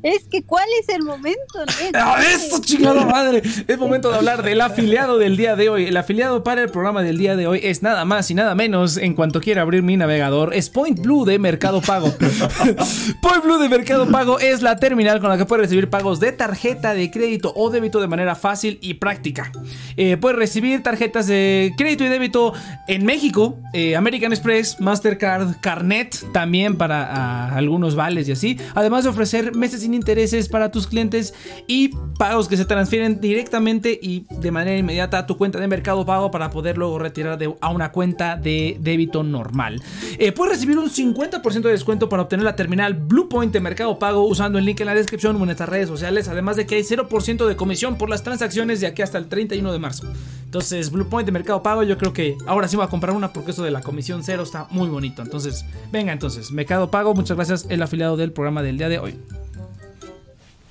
Es que ¿cuál es el momento, Nex? ¡A esto, chingada madre! Es momento de hablar del afiliado del día de hoy. El afiliado para el programa del día de hoy es nada más y nada menos, en cuanto quiera abrir mi navegador, es Point Blue de Mercado Pago. Point Blue de Mercado Pago es la terminal con la que puedes recibir pagos de tarjeta de crédito o débito de manera fácil y práctica. Eh, puedes recibir tarjetas de crédito y débito en México, eh, American Express, Mastercard, Carnet, también para ah, algunos vales y así. Además de ofrecer meses sin intereses para tus clientes y pagos que se transfieren directamente y de manera inmediata a tu cuenta de Mercado Pago para poder luego retirar de- a una cuenta de débito normal. Eh, puedes recibir un 50% de descuento para obtener la terminal Blue Point de Mercado Pago usando el link en la descripción o en nuestras redes sociales. Además de que hay 0% de comisión por las transacciones de aquí hasta el 31 de marzo. Entonces, Blue Point de Mercado Pago, yo creo que ahora sí voy a comprar una porque eso de la comisión cero está muy bonito. Entonces, venga, entonces, Mercado Pago, muchas gracias, el afiliado del programa del día de hoy.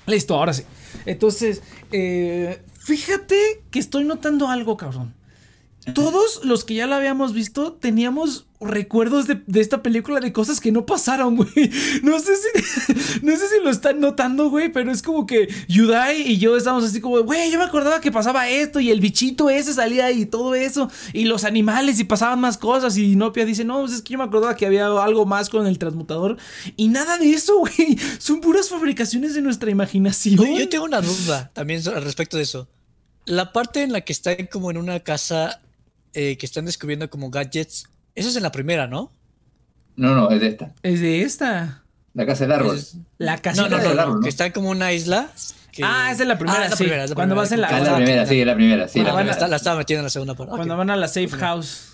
Listo, ahora sí. Entonces, eh, fíjate que estoy notando algo, cabrón. Todos los que ya la habíamos visto teníamos recuerdos de, de esta película de cosas que no pasaron, güey. No sé si, no sé si lo están notando, güey, pero es como que Yudai y yo estamos así como, güey, yo me acordaba que pasaba esto y el bichito ese salía y todo eso y los animales y pasaban más cosas y Nopia dice, no, pues es que yo me acordaba que había algo más con el transmutador y nada de eso, güey. Son puras fabricaciones de nuestra imaginación. Oye, yo tengo una duda también al respecto de eso. La parte en la que están como en una casa eh, que están descubriendo como gadgets, eso es en la primera, ¿no? No, no, es de esta. Es de esta. La casa del árbol. Es- La casita no, no, de- no, del no, árbol, ¿no? que está como una isla. que- Ah, esa es la primera, Ah, es la sí. primera, es la Cuando primera. vas en la- Ah, la primera, sí, la primera, sí. Cuando La van a- primera. Está- la estaba metiendo en la segunda parte. Cuando van a la safe house.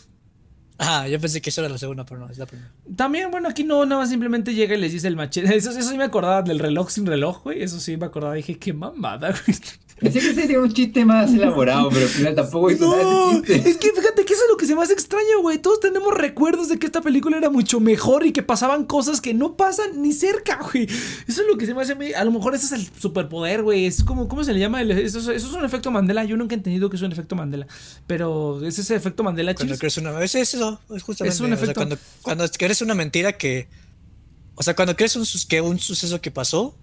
Ah, yo pensé que eso era la segunda, pero no, es la primera. También, bueno, aquí no, nada más simplemente llega y les dice el machete. Eso, eso sí me acordaba del reloj sin reloj, güey. Eso sí me acordaba. Dije, qué mamada, güey. Pensé que sería un chiste más elaborado, pero al final tampoco hizo nada No, ese chiste. es que fíjate que eso es lo que se me hace extraño, güey. Todos tenemos recuerdos de que esta película era mucho mejor y que pasaban cosas que no pasan ni cerca, güey. Eso es lo que se me hace a mí. A lo mejor ese es el superpoder, güey. Es como, ¿cómo se le llama? Eso, es- eso es un efecto Mandela. Yo nunca he entendido que es un efecto Mandela. Pero es ese efecto Mandela, Cuando chicos. crees una es eso, es justamente. Es un o sea, efecto. cuando, cuando crees una mentira que. O sea, cuando crees un, que un suceso que pasó.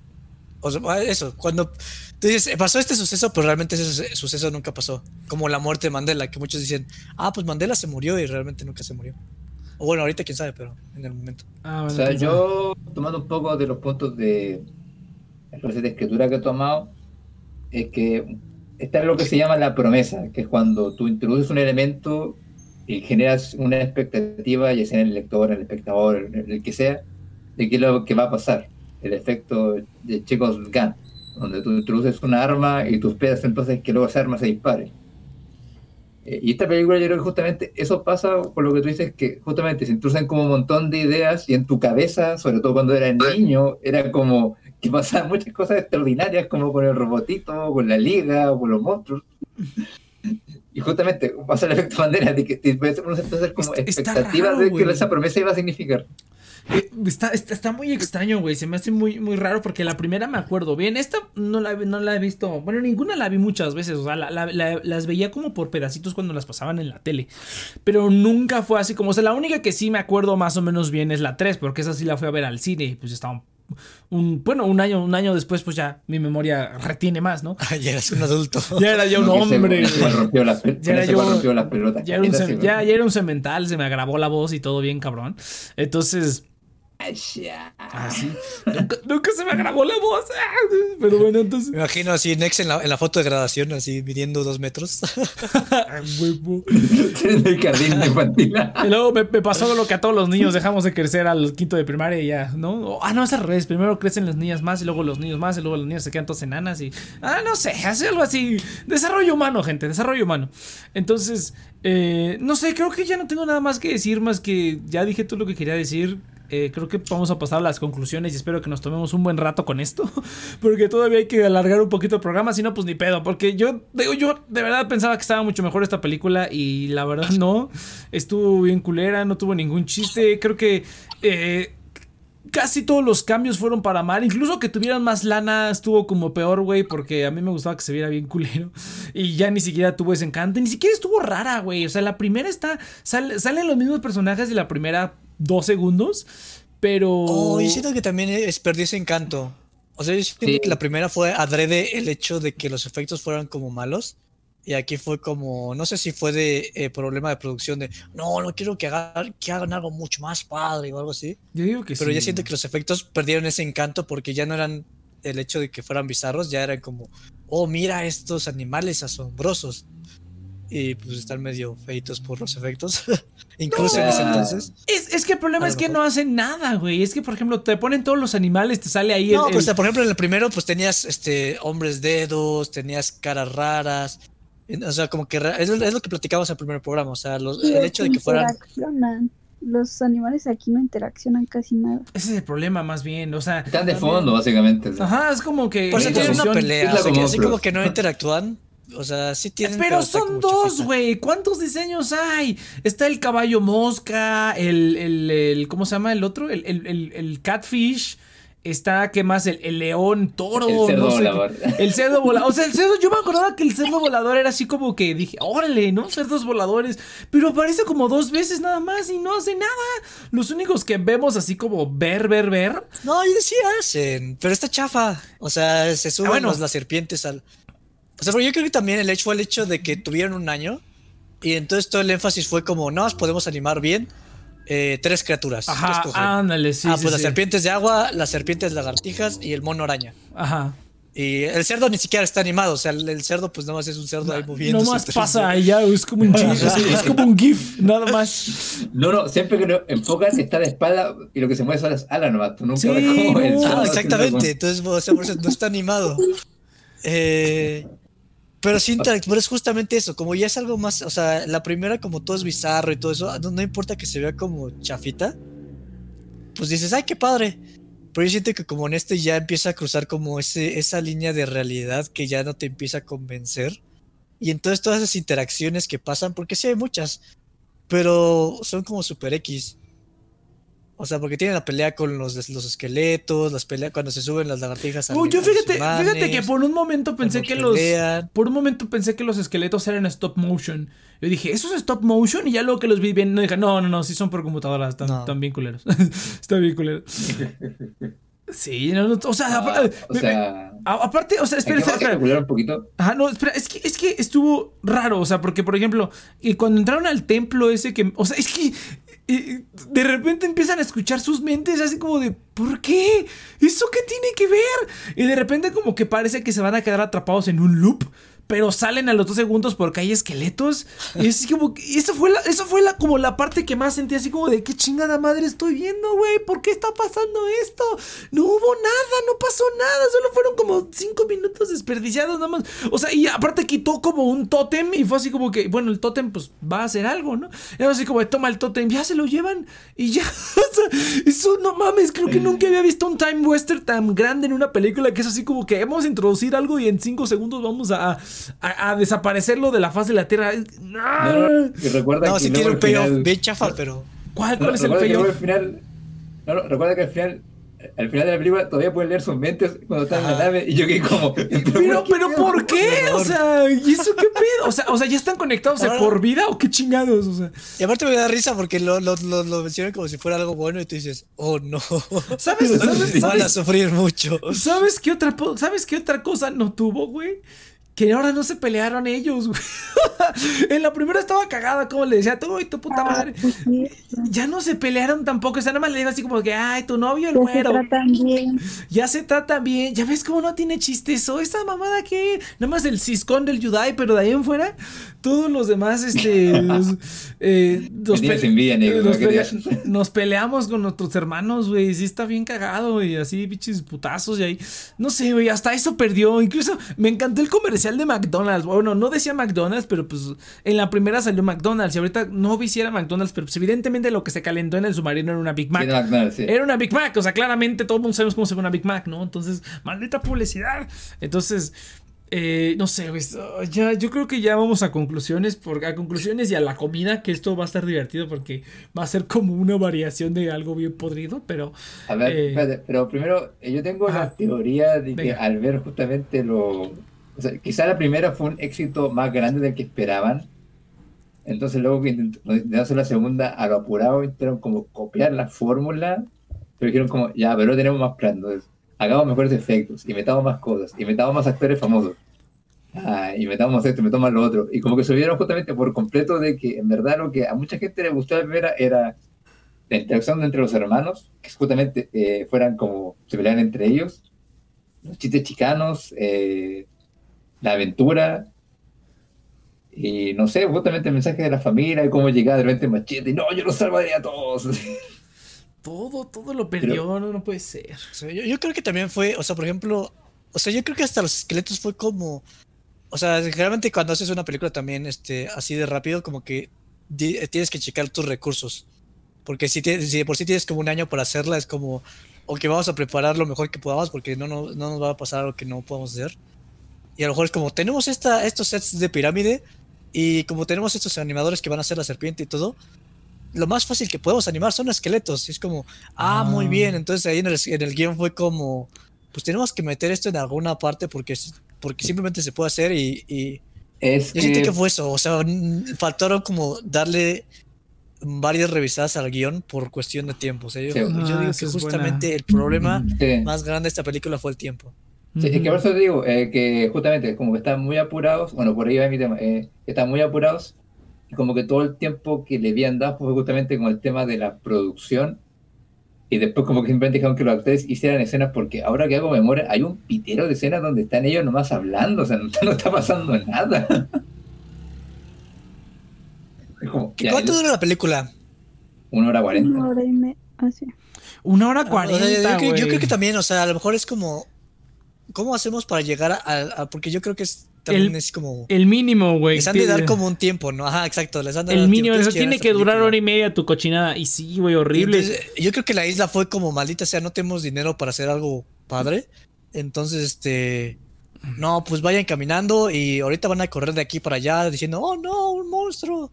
O sea, ah, eso, cuando tú dices, "Eh, pasó este suceso, pero realmente ese suce- suceso nunca pasó. Como la muerte de Mandela, que muchos dicen, ah, pues Mandela se murió y realmente nunca se murió. O bueno, ahorita quién sabe, pero en el momento. Ah, O bueno, sea, quién sabe. yo tomando un poco de los puntos de la clase de escritura que he tomado, es que está lo que se llama la promesa, que es cuando tú introduces un elemento y generas una expectativa, ya sea en el lector, en el espectador, en el que sea, de qué es lo que va a pasar. El efecto de Chekhov's Gun, donde tú introduces una arma y tú esperas entonces que luego esa arma se dispare. Eh, y esta película yo creo que justamente eso pasa por lo que tú dices, que justamente se introducen como un montón de ideas y en tu cabeza, sobre todo cuando eras niño, era como que pasaban muchas cosas extraordinarias como con el robotito, con la liga, o con los monstruos. Y justamente pasa el efecto bandera de que te puedes hacer como expectativas de que esa promesa iba a significar. Eh, está, está, muy extraño, güey. Se me hace muy, muy raro porque la primera me acuerdo bien. Esta no la, no la he visto. Bueno, ninguna la vi muchas veces. O sea, las veía como por pedacitos cuando las pasaban en la tele. Pero nunca fue así como. O sea, la única que sí me acuerdo más o menos bien es la 3, porque esa sí la fui a ver al cine y pues estaba bueno, un año, un año después, pues ya mi memoria retiene más, ¿no? ya eras un adulto. Ya era ya un hombre. ya era yo. Ya era, un, ya, ya era un cemental, se me agravó la voz y todo bien, cabrón. Entonces, Así. Ah, nunca, se me grabó la voz. Pero bueno, entonces. Me imagino así, Nex en la, en la foto de graduación, así midiendo dos metros. en el jardín infantil. y luego me, pasó lo que a todos los niños dejamos de crecer al quinto de primaria y ya, ¿no? Ah, no, es al revés. Primero crecen las niñas más y luego los niños más y luego los niños se quedan todos enanas y. Ah, no sé, hace algo así. Desarrollo humano, gente, desarrollo humano. Entonces, eh, no sé, creo que ya no tengo nada más que decir, más que ya dije todo lo que quería decir. Eh, creo que vamos a pasar a las conclusiones y espero que nos tomemos un buen rato con esto. Porque todavía hay que alargar un poquito el programa, si no, pues ni pedo. Porque yo, digo, yo de verdad pensaba que estaba mucho mejor esta película y la verdad no. Estuvo bien culera, no tuvo ningún chiste. Creo que... Eh, casi todos los cambios fueron para mal. Incluso que tuvieran más lana estuvo como peor, güey. Porque a mí me gustaba que se viera bien culero. Y ya ni siquiera tuvo ese encanto. Ni siquiera estuvo rara, güey. O sea, la primera está. salen los mismos personajes y la primera dos segundos, pero... Oh, yo siento que también es, perdió ese encanto. O sea, yo siento que la primera fue adrede el hecho de que los efectos fueran como malos. Y aquí fue como, no sé si fue de eh, problema de producción de, no, no quiero que hagan, que hagan algo mucho más padre o algo así. Yo digo que Pero ya siento que los efectos perdieron ese encanto porque ya no eran el hecho de que fueran bizarros, ya eran como, oh, mira estos animales asombrosos y pues están medio feitos por los efectos. Incluso en ese entonces. Es, que el problema es que no hacen nada, güey. Es que, por ejemplo, te ponen todos los animales, te sale ahí no, pues por ejemplo, en el primero, pues tenías este hombres dedos, tenías caras raras. O sea, como que es, lo que platicamos en el primer programa. O sea, el hecho de que fueran. Los animales aquí no interaccionan casi nada. Ese es el problema, más bien. O sea. Están de fondo, básicamente. Ajá, es como que. Por eso tienen una pelea. así como que no interactúan o sea, sí tienen. Pero son dos, güey. ¿Cuántos diseños hay? Está el caballo mosca, el. el, el ¿Cómo se llama el otro? El, el, el catfish. Está, ¿qué más? El, león toro. El cerdo volador. el cerdo volador. O sea, el cerdo, yo me acordaba que el cerdo volador era así como que dije, órale, ¿no? Cerdos voladores. Pero aparece como dos veces nada más y no hace nada. Los únicos que vemos así como ver, ver, ver. No, y sí hacen, pero está chafa. O sea, se suben ah, las serpientes al. O sea, yo creo que también el hecho fue el hecho de que tuvieron un año y entonces todo el énfasis fue como, no, podemos animar bien eh, tres criaturas. Ajá, ándale, sí. Ah, pues las serpientes de agua, las serpientes lagartijas y el mono araña. Ajá. Y el cerdo ni siquiera está animado, o sea, el, cerdo pues nada más es un cerdo ahí moviendo. No más pasa allá, es como un es, como un GIF, nada más. No, no, siempre que lo enfocas está de espalda y lo que se mueve son las alas nomás, tú nunca ves cómo el Ah, exactamente, entonces o sea, por eso no está animado. Eh, pero sí, pero es justamente eso, como ya es algo más, o sea, la primera como todo es bizarro y todo eso, no, importa que se vea como chafita, pues dices, ay, qué padre. Pero yo siento que como en este ya empieza a cruzar como ese, esa línea de realidad que ya no te empieza a convencer. Y entonces todas esas interacciones que pasan, porque sí hay muchas, pero son como super X. O sea, porque tienen la pelea con los, los esqueletos, las peleas cuando se suben las lagartijas. Uy, yo fíjate, fíjate que por un momento pensé que los. Por un momento pensé que los esqueletos eran stop motion. Yo dije, ¿eso es stop motion? Y ya luego que los vi bien, no dije, no, no, no, sí son por computadoras, están, bien culeros. están bien culeros. Sí, no, o sea, ah, o sea aparte, o sea, espera, espera, espera. un poquito? Ajá, no, espera, es que, es que estuvo raro, o sea, porque, por ejemplo, y cuando entraron al templo ese que, o sea, es que y de repente empiezan a escuchar sus mentes así como de, ¿por qué? ¿Eso qué tiene que ver? Y de repente como que parece que se van a quedar atrapados en un loop. Pero salen a los dos segundos porque hay esqueletos. Y es como, eso fue, la, eso fue la, como la parte que más sentí así como de qué chingada madre estoy viendo, güey. ¿Por qué está pasando esto? No hubo nada, no pasó nada. Solo fueron como cinco minutos desperdiciados nada más. O sea, y aparte quitó como un tótem y fue así como que, bueno, el tótem pues va a hacer algo, ¿no? Y así como, toma el tótem, ya se lo llevan y ya. O sea, eso no mames, creo que nunca había visto un time western tan grande en una película que es así como que vamos a introducir algo y en cinco segundos vamos a a, desaparecerlo de la faz de la Tierra. No, y recuerda no, que si tiene un payoff bien chafa, pero. ¿Cuál, cuál es el payoff? Final, no, recuerda que al final al final de la película todavía pueden leer sus mentes cuando están en la nave y yo que como pero pero ¿por qué? o sea y eso qué pedo o sea o sea ya están conectados de por vida o qué chingados o sea y aparte me da risa porque lo, lo, lo, lo mencionan como si fuera algo bueno y tú dices oh no sabes, ¿sabes, van a sufrir mucho. Sabes qué otra sabes qué otra cosa no tuvo güey que ahora no se pelearon ellos, güey. en la primera estaba cagada, como le decía, tú y tu puta ah, madre. Pues ya no se pelearon tampoco, o sea, nada más le digo así como que, ay, tu novio, el ya güero. Se tratan bien. Ya se tratan bien. Ya ves cómo no tiene chistes. O esa mamada que, nada más el ciscón del Yudai, pero de ahí en fuera, todos los demás, este. eh, nos, peleamos con nuestros hermanos, güey. Sí, está bien cagado, y así, bichis putazos, y ahí. No sé, güey, hasta eso perdió. Incluso me encantó el comercial de McDonald's. Bueno, no decía McDonald's, pero pues en la primera salió McDonald's y ahorita no hiciera McDonald's, pero pues evidentemente lo que se calentó en el submarino era una Big Mac. Era una Big Mac, o sea, claramente todo el mundo sabemos cómo se ve una Big Mac, ¿no? Entonces, maldita publicidad. Entonces, eh, no sé, ya, yo creo que ya vamos a conclusiones, por, a conclusiones y a la comida, que esto va a estar divertido porque va a ser como una variación de algo bien podrido, pero... A ver, eh, espérate, pero primero, eh, yo tengo la teoría de que al ver justamente lo, o sea, quizá la primera fue un éxito más grande del que esperaban. Entonces luego que intentaron hacer la segunda, a lo apurado intentaron como copiar la fórmula, pero dijeron como, ya, pero no tenemos más plan, entonces hagamos mejores efectos, y metamos más cosas, y metamos más actores famosos. Ah, y metamos esto, y metamos lo otro. Y como que se olvidaron justamente por completo de que en verdad lo que a mucha gente le gustó ver era la interacción entre los hermanos, que justamente eh, fueran como, se pelearan entre ellos, los chistes chicanos, eh, la aventura y no sé, justamente el mensaje de la familia y cómo llegaba de repente machete y no, yo lo salvaría a todos. Todo, todo lo perdió, no, no puede ser. yo, creo que también fue, o sea, por ejemplo, o sea, yo creo que hasta los esqueletos fue como, o sea, generalmente cuando haces una película también, este, así de rápido, como que tienes que checar tus recursos. Porque si, si por sí tienes como un año para hacerla, es como, ok, vamos a preparar lo mejor que podamos porque no, no, no nos va a pasar algo que no podamos hacer. Y a lo mejor es como, tenemos esta, estos sets de pirámide y como tenemos estos animadores que van a hacer la serpiente y todo, lo más fácil que podemos animar son esqueletos. Y es como, ah, muy ah. bien. Entonces ahí en el, en el guion fue como, pues tenemos que meter esto en alguna parte porque, porque simplemente se puede hacer y... y es yo que... que fue eso. O sea, faltaron como darle varias revisadas al guion por cuestión de tiempo. O sea, yo, digo ah, que justamente el problema más grande de esta película fue el tiempo. Sí, es que por eso te digo eh, que justamente como que están muy apurados, bueno, por ahí va mi tema, eh, están muy apurados y como que todo el tiempo que le habían dado fue justamente con el tema de la producción y después como que simplemente dejaron que los actores hicieran escenas porque ahora que hago memoria hay un pitero de escenas donde están ellos nomás hablando, o sea, no, está pasando nada. ¿Cuánto dura la película? Una hora cuarenta. Una hora y media, ah, Una hora cuarenta. yo, creo que también, o sea, a lo mejor es como ¿Cómo hacemos para llegar a, porque yo creo que es también es como el mínimo, güey. Les han de dar como un tiempo, ¿no? Ajá, exacto. Les han de el mínimo, eso tiene que durar hora y media tu cochinada. Y sí, güey, horrible. yo creo que la isla fue como maldita sea, no tenemos dinero para hacer algo padre. Entonces, este. No, pues vayan caminando y ahorita van a correr de aquí para allá diciendo, oh no, un monstruo.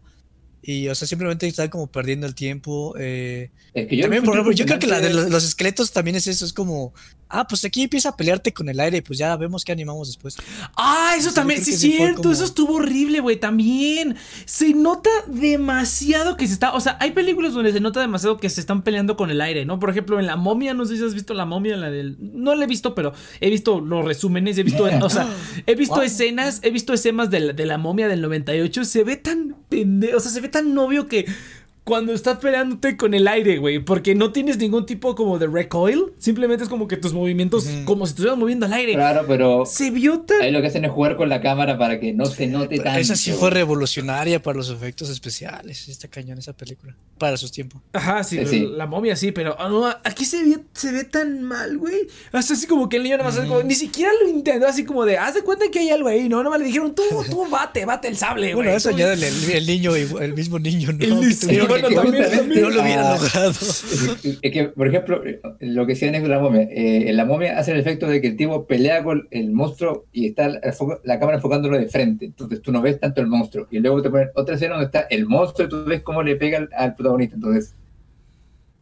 Y, o sea, simplemente están como perdiendo el tiempo. Eh, yo también, por ejemplo, yo creo que la de los, esqueletos también es eso, es como, ah, pues aquí empieza a pelearte con el aire y pues ya vemos qué animamos después. Ah, eso también, sí, es cierto, eso estuvo horrible, güey, también. Se nota demasiado que se está, o sea, hay películas donde se nota demasiado que se están peleando con el aire, ¿no? Por ejemplo, en La Momia, no sé si has visto La Momia, la del... No la he visto, pero he visto los resúmenes, he visto, o sea, he visto escenas, he visto escenas de la, de la Momia del 98, se ve tan pendejo, o sea, se ve tan novio que cuando estás peleándote con el aire, güey. Porque no tienes ningún tipo como de recoil. Simplemente es como que tus movimientos, como si estuvieras moviendo al aire. Claro, pero Se vio tan. ahí lo que hacen es jugar con la cámara para que no se note tanto. Esa sí fue revolucionaria para los efectos especiales. Está cañón esa película. Para sus tiempos. Ajá, sí, sí. la momia sí, pero ah, no, aquí se ve, se ve tan mal, güey. Hasta así como que el niño nada más como- ni siquiera lo intentó, así como de, haz de cuenta que hay algo ahí, ¿no? Nada más le dijeron, tú, tú, bate, bate el sable, güey. Bueno, eso ya el, el niño, el mismo niño, ¿no? El bueno, que- también- también- no lo hubieran Ah, logrado. Es que, por ejemplo, lo que decían es de la momia. eh, en la momia hace el efecto de que el tipo pelea con el monstruo y está la, la cámara enfocándolo de frente. Entonces tú no ves tanto el monstruo. Y luego te ponen otra escena donde está el monstruo y tú ves cómo le pega al, al protagonista. Entonces,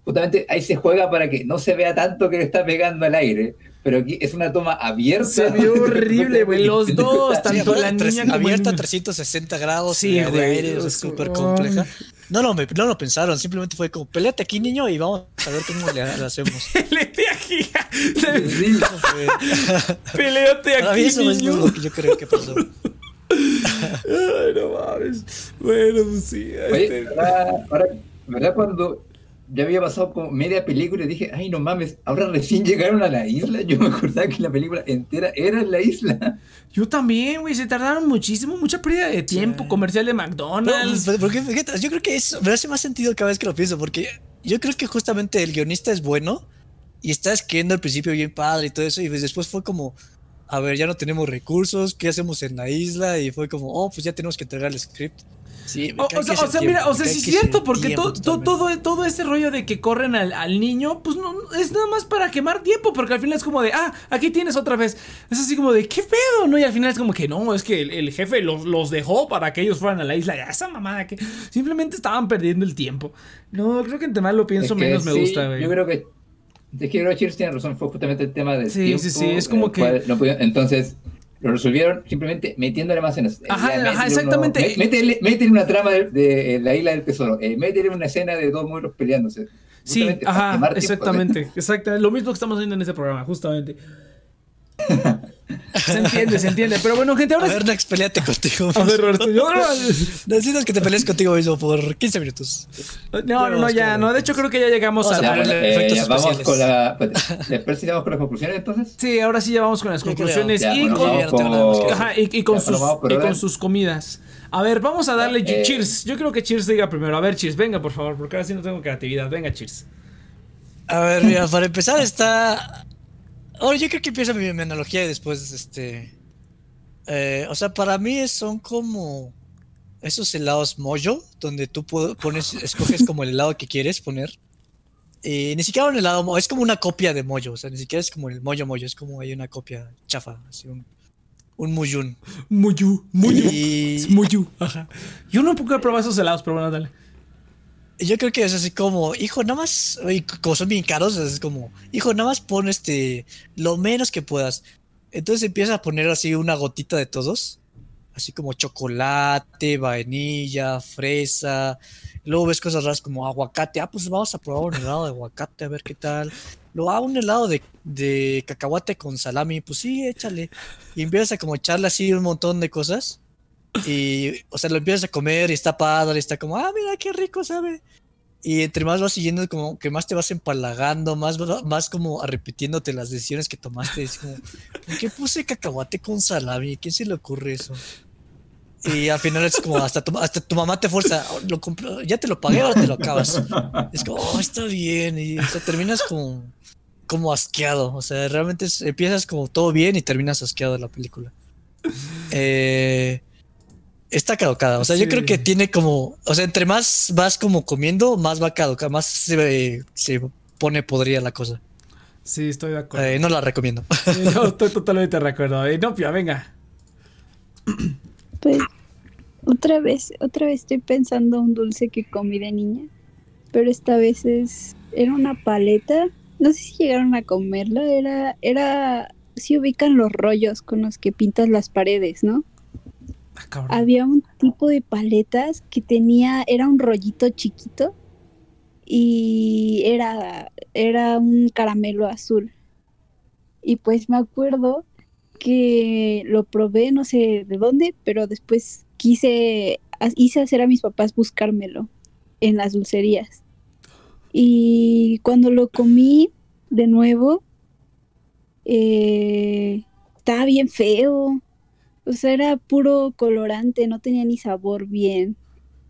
justamente ahí se juega para que no se vea tanto que le está pegando al aire. Pero aquí es una toma abierta. Se vio horrible, güey. Los dos, Sí, tanto aparte, la tres- niña como el abierta a niño. 360 grados Sí, de, aire, es súper como- compleja. No, no, me- no lo pensaron, simplemente fue como, peleate aquí, niño, y vamos a ver cómo le, le hacemos. Le di aquí. Sí. Peleate aquí, eso es niño. lo que yo creo que pasó. Ay, no mames. Bueno, pues sí. Oye, este- ahora, ahora, ¿verdad? Cuando ya había pasado como media película y dije, ay, no mames, ahora recién llegaron a la isla. Yo me acordaba que la película entera era en la isla. Yo también, güey. Se tardaron muchísimo, mucha pérdida de tiempo. Sí. Comercial de McDonald's. porque fíjate, yo creo que eso me hace más sentido cada vez que lo pienso, porque yo creo que justamente el guionista es bueno y está escribiendo al principio bien padre y todo eso, y pues después fue como, a ver, ya no tenemos recursos, ¿qué hacemos en la isla? Y fue como, oh, pues ya tenemos que entregar el script. Sí, me O, o sea, o sea, mira, o sea, sí es cierto, porque tiempo to- to- totalmente. todo, todo ese rollo de que corren al, al niño, pues no, no, es nada más para quemar tiempo, porque al final es como de, ah, aquí tienes otra vez. Es así como de, ¿qué pedo? ¿No? Y al final es como que no, es que el, el jefe los, los dejó para que ellos fueran a la isla. Esa mamada que simplemente estaban perdiendo el tiempo. No, creo que entre más lo pienso, Es que menos me gusta, güey. Yo creo que. Creo que Cheers tiene razón, fue justamente el tema del Sí, tiempo. sí, sí, es como que- no entonces, lo resolvieron simplemente metiéndole más en Ajá, ya, ajá, uno- exactamente. mé- métele, métele una trama de, de la isla del tesoro. Eh, métele una escena de dos muros peleándose. Sí, ajá, quemar tiempo. exactamente, exactamente. Lo mismo que estamos haciendo en este programa, justamente. Se entiende, se entiende. Pero bueno, gente, A ahora ver, Nax, peleate contigo. A ver, Roberto, yo- Necesitas que te pelees contigo mismo por 15 minutos. No, no, no, ya, no. De hecho, creo que ya llegamos Vamos a a la. Eh, efectos ya vamos con la. Después sí vamos con las conclusiones entonces. Sí, ahora sí ya vamos con las conclusiones Ya, y, bueno, con, no ajá, y, y Ya, y sus comidas. A ver, vamos a darle Eh, cheers. Yo creo que cheers diga primero. A ver, cheers, venga, por favor, porque ahora sí no tengo creatividad. Venga, cheers. A ver, mira, para empezar está. Ahora yo creo que empieza mi, mi analogía y después, este. eh, o sea, para mí son como esos helados mojo, donde tú pones, escoges como el helado que quieres poner. Y ni siquiera un helado, es como una copia de mojo, o sea, ni siquiera es como el mojo mojo, es como hay una copia chafa, así un, un muyun. Muyu, muyu. Y- Es muyu, ajá. Yo no puedo probar esos helados, pero bueno, dale. Yo creo que es así como, hijo, nada más, como son bien caros, es como, hijo, nada más pon este, lo menos que puedas. Entonces empieza a poner así una gotita de todos, así como chocolate, vainilla, fresa. Luego ves cosas raras como aguacate. Ah, pues vamos a probar un helado de aguacate, a ver qué tal. Luego, ah, un helado de, de cacahuate con salami. Pues sí, échale. Y empiezas a como echarle así un montón de cosas. Y, o sea, lo empiezas a comer y está padre, está como, ah, mira qué rico sabe. Y entre más vas siguiendo, como que más te vas empalagando, más, más como a repitiéndote las decisiones que tomaste. Es como, ¿por qué puse cacahuate con salami? ¿Quién se le ocurre eso? Y al final es como, hasta tu, hasta tu mamá te fuerza, "Oh, lo compro- ya te lo pagué, ahora te lo acabas. Es como, oh, está bien. Y o sea, terminas como, como asqueado. O sea, realmente es- empiezas como todo bien y terminas asqueado de la película. Eh, está caducada. O sea, yo creo que tiene como. O sea, entre más vas como comiendo, más va a caducar, más se, se pone podrida la cosa. Sí, estoy de acuerdo. Eh, no la recomiendo. Sí, no, estoy totalmente de acuerdo. Eh, no, Pia, venga. Pues otra vez, otra vez estoy pensando un dulce que comí de niña, pero esta vez es era una paleta. No sé si llegaron a comerla, era era si ubican los rollos con los que pintas las paredes, ¿no? Había un tipo de paletas que tenía era un rollito chiquito y era era un caramelo azul. Y pues me acuerdo que lo probé, no sé de dónde, pero después quise, hice hacer a mis papás buscármelo. en las dulcerías. Y cuando lo comí de nuevo, eh, estaba bien feo. O sea, era puro colorante, no tenía ni sabor bien.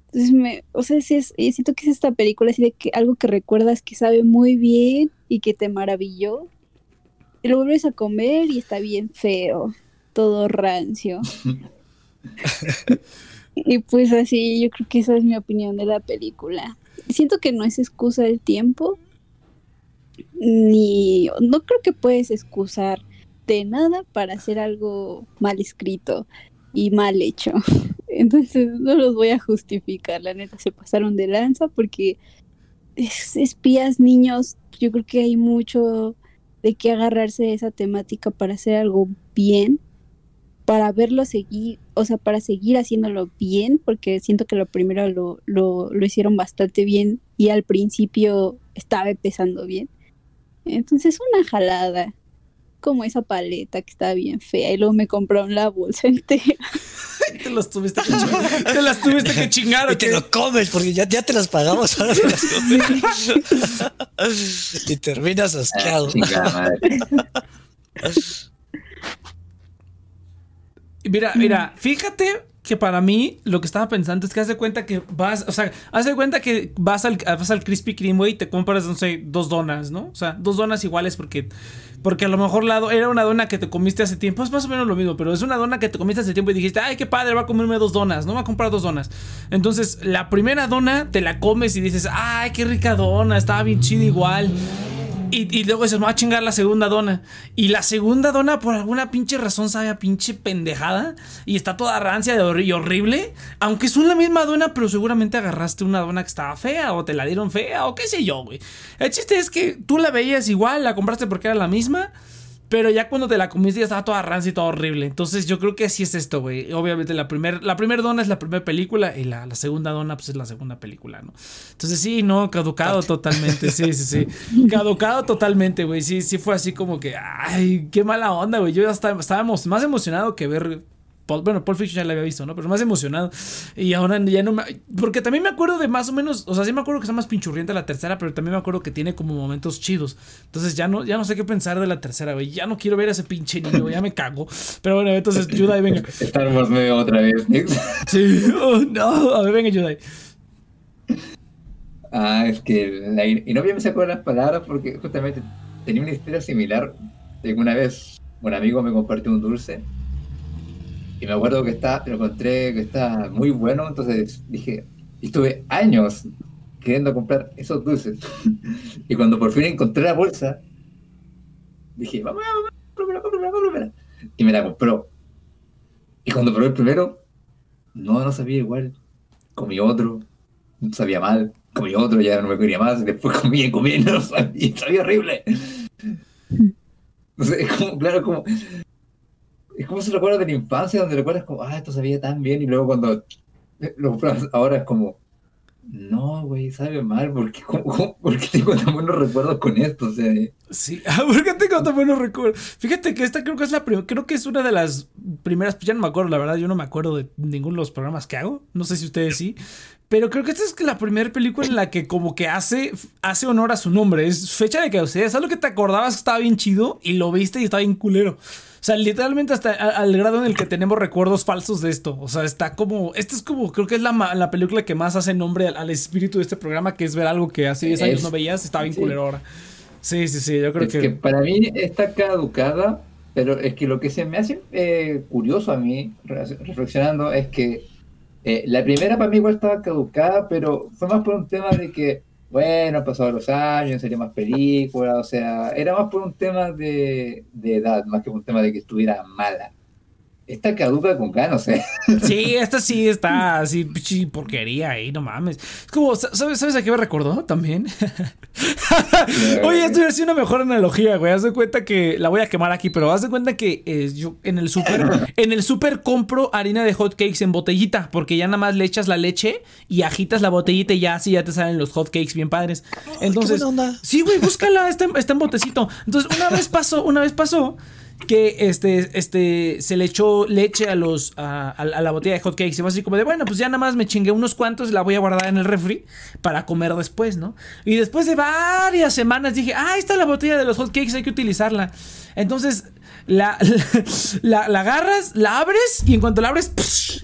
Entonces, me, o sea, sí es, siento que es esta película así de que algo que recuerdas que sabe muy bien y que te maravilló. Y lo vuelves a comer y está bien feo, todo rancio. y pues así, yo creo que esa es mi opinión de la película. Siento que no es excusa del tiempo, ni no creo que puedes excusar de nada para hacer algo mal escrito y mal hecho. Entonces no los voy a justificar, la neta se pasaron de lanza porque espías niños, yo creo que hay mucho de qué agarrarse de esa temática para hacer algo bien, para verlo seguir, o sea, para seguir haciéndolo bien, porque siento que lo primero lo, lo, lo hicieron bastante bien y al principio estaba empezando bien. Entonces una jalada, como esa paleta que está bien fea y luego me compraron la bolsa entera. te las tuviste que chingar. te las tuviste que chingar. Y te lo comes porque ya, ya te las pagamos. Ahora te las comes. y terminas asqueado. mira, mira, fíjate que para mí lo que estaba pensando es que haz de cuenta que vas, o sea, haz de cuenta que vas al, vas al Krispy Kreme, y te compras, no sé, dos donas, ¿no? O sea, dos donas iguales porque, porque a lo mejor la era una dona que te comiste hace tiempo, es más o menos lo mismo, pero es una dona que te comiste hace tiempo y dijiste, ay, qué padre, va a comerme dos donas, ¿no? Va a comprar dos donas. Entonces, la primera dona te la comes y dices, ay, qué rica dona, estaba bien chida igual. Y, luego dices, me va a chingar la segunda dona. Y la segunda dona, por alguna pinche razón, sabe a pinche pendejada. Y está toda rancia y horrible. Aunque son la misma dona, pero seguramente agarraste una dona que estaba fea. O te la dieron fea. O qué sé yo, güey. El chiste es que tú la veías igual, la compraste porque era la misma. Pero ya cuando te la comiste ya estaba toda rancia y todo horrible. Entonces yo creo que así es esto, güey. Obviamente la primera la primer dona es la primera película y la, segunda dona pues es la segunda película, ¿no? Entonces sí, no, caducado totalmente. Sí, sí, sí. Caducado totalmente, güey. Sí, sí fue así como que, ay, qué mala onda, güey. Yo ya estaba, estábamos más emocionado que ver bueno, Paul Fiction ya la había visto, ¿no? Pero más emocionado. Y ahora ya no me. Porque también me acuerdo de más o menos. O sea, sí me acuerdo que está más pinchurrienta la tercera, pero también me acuerdo que tiene como momentos chidos. Entonces ya no, ya no sé qué pensar de la tercera, güey. Ya no quiero ver a ese pinche niño, ya me cago. Pero bueno, entonces, Yudai, venga. Estamos medio otra vez, Sí, oh, no. A ver, venga, Yudai. Ah, es que. y no me sacó las palabras porque justamente tenía una historia similar. Una vez un amigo me compartió un dulce y me acuerdo que está, lo encontré que está muy bueno, entonces dije, estuve años queriendo comprar esos dulces. y cuando por fin encontré la bolsa, dije, vamos, vamos, cómprala, cómprala, cómprala. Y me la compró. Y cuando probé el primero, no, no sabía igual. Comí otro, no sabía mal. Comí otro, ya no me quería más. Después comí y comí y no sabía, sabía horrible. No sé, como, claro, como es como se recuerda de la infancia, donde recuerdas como, ah, esto sabía tan bien, y luego cuando lo ahora es como, no, güey, sabe mal, ¿por qué, tengo tan buenos recuerdos con esto? O sea, sí, ¿por qué tengo tan buenos recuerdos? Fíjate que esta creo que es la creo que es una de las primeras, ya no me acuerdo, la verdad, yo no me acuerdo de ninguno de los programas que hago, no sé si ustedes sí, pero creo que esta es la primera película en la que como que hace, hace honor a su nombre, es fecha de que, o sea, es algo que te acordabas que estaba bien chido y lo viste y estaba bien culero. O sea, literalmente hasta al grado en el que tenemos recuerdos falsos de esto. O sea, está como. Esta es como. Creo que es la, la película que más hace nombre al, espíritu de este programa, que es ver algo que hace 10 años no veías. Está bien culero ahora. Sí, sí, sí. Yo creo es que... Para mí está caducada, pero es que lo que se me hace eh, curioso a mí, reflexionando, es que eh, la primera para mí igual estaba caducada, pero fue más por un tema de que bueno, pasado los años, sería más películas, o sea, era más por un tema de, de edad, más que por un tema de que estuviera mala. Esta caduca con ganas, ¿eh? Sí, esta sí está así, porquería ahí, no mames. Es como, ¿sabes, ¿sabes a qué me recordó también? Oye, esto es una mejor analogía, güey. Haz de cuenta que la voy a quemar aquí, pero haz de cuenta que eh, yo en el súper, en el súper compro harina de hot cakes en botellita, porque ya nada más le echas la leche y agitas la botellita y ya así ya te salen los hot cakes bien padres. Entonces, sí, güey, búscala, está, está en botecito. Entonces, una vez pasó, una vez pasó que este, este, se le echó leche a los, a, a la botella de hotcakes. Y fue así como de, bueno, pues ya nada más me chingué unos cuantos, la voy a guardar en el refri para comer después, ¿no? Y después de varias semanas dije, ah, ahí está la botella de los hotcakes, hay que utilizarla. Entonces, la, la, la, agarras, la abres y en cuanto la abres,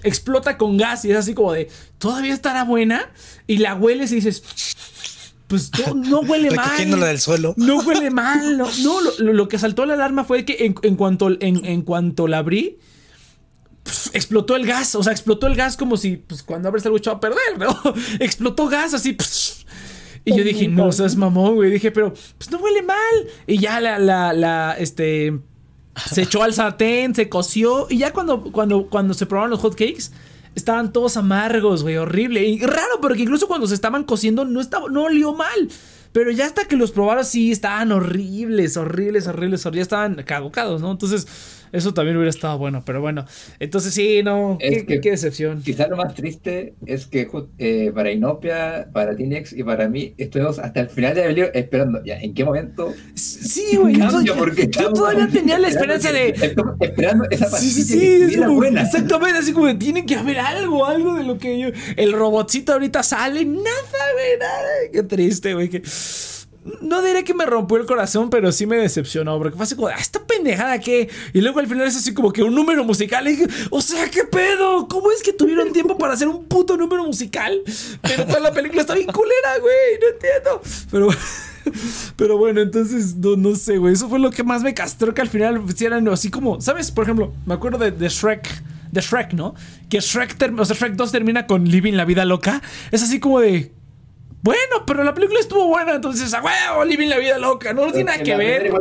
explota con gas y es así como de, ¿todavía estará buena? Y la hueles y dices, pues no, huele mal. del suelo. No huele mal. No, lo, que saltó la alarma fue que en, cuanto, en, cuanto la abrí, explotó el gas. O sea, explotó el gas como si pues, cuando abres algo echado a perder, ¿no? explotó gas así. y yo dije, no seas mamón, güey. Dije, pero pues no huele mal. Y ya la, la, la, este. Se echó al sartén, se coció. Y ya cuando, cuando, cuando se probaron los hot cakes estaban todos amargos, güey, horrible. Y raro, porque incluso cuando se estaban cociendo no, estaba, no olió mal. Pero ya hasta que los probaron sí estaban horribles, horribles, horribles, horribles. Ya estaban cagocados, ¿no? Entonces eso también hubiera estado bueno, pero bueno. Entonces sí, no, qué, qué, decepción. Quizá lo más triste es que eh, para Inopia, para Tinex y para mí estuvimos hasta el final de película esperando, ya, ¿en qué momento? Sí, güey. yo todavía tenía la esperanza de... Esperando esa pastilla sí, sí, buena. Exactamente, así como tiene que haber algo, algo de lo que yo... El robotcito ahorita sale, nada, güey, nada. Qué triste, güey, que no diré que me rompió el corazón, pero sí me decepcionó. Porque fue así como, ah, esta pendejada que. Y luego al final es así como que un número musical. O sea, ¿qué pedo? ¿Cómo es que tuvieron tiempo para hacer un puto número musical? Pero toda la película está bien culera, güey. No entiendo. Pero. Pero bueno, entonces no, sé, güey. Eso fue lo que más me castró que al final hicieran así como, ¿sabes? Por ejemplo, me acuerdo de, de Shrek de Shrek, ¿no? Que Shrek, o sea, Shrek 2 termina con Living la vida loca. Es así como de, bueno, pero la película estuvo buena, entonces, a huevo, Living la vida loca, no, tiene nada que ver.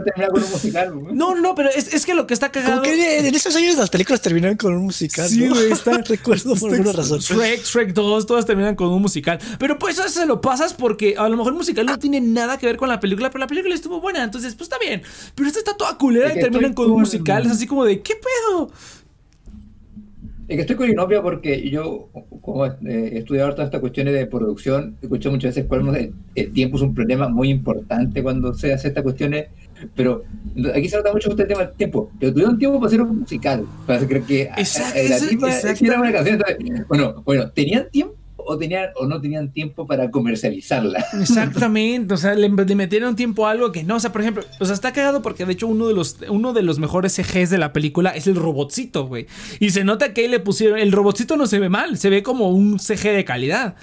No, no, pero es, es, que lo que está cagado. que en esos años las películas terminan con un musical. Sí, güey, está. Recuerdo por alguna razón. Shrek, Shrek 2, todas terminan con un musical. Pero pues eso se lo pasas porque a lo mejor el musical no tiene nada que ver con la película, pero la película estuvo buena, entonces, pues está bien. Pero esta está toda culera y terminan con un musical, es así como de, ¿qué pedo? Es que estoy con Inopia porque yo, como eh, he estudiado todas estas cuestiones de producción, escucho muchas veces cuál el, tiempo es un problema muy importante cuando se hace estas cuestiones, pero aquí se nota mucho el tema del tiempo. Pero tuvieron tiempo para hacer un musical, para hacer que exacto, la exacto. una canción. bueno, bueno, tenían tiempo o, tenían, o no tenían tiempo para comercializarla. Exactamente, o sea, le, metieron tiempo a algo que no, o sea, por ejemplo, o sea, está cagado porque de hecho uno de los, uno de los mejores CGs de la película es el robotcito, güey. Y se nota que ahí le pusieron, el robotcito no se ve mal, se ve como un CG de calidad.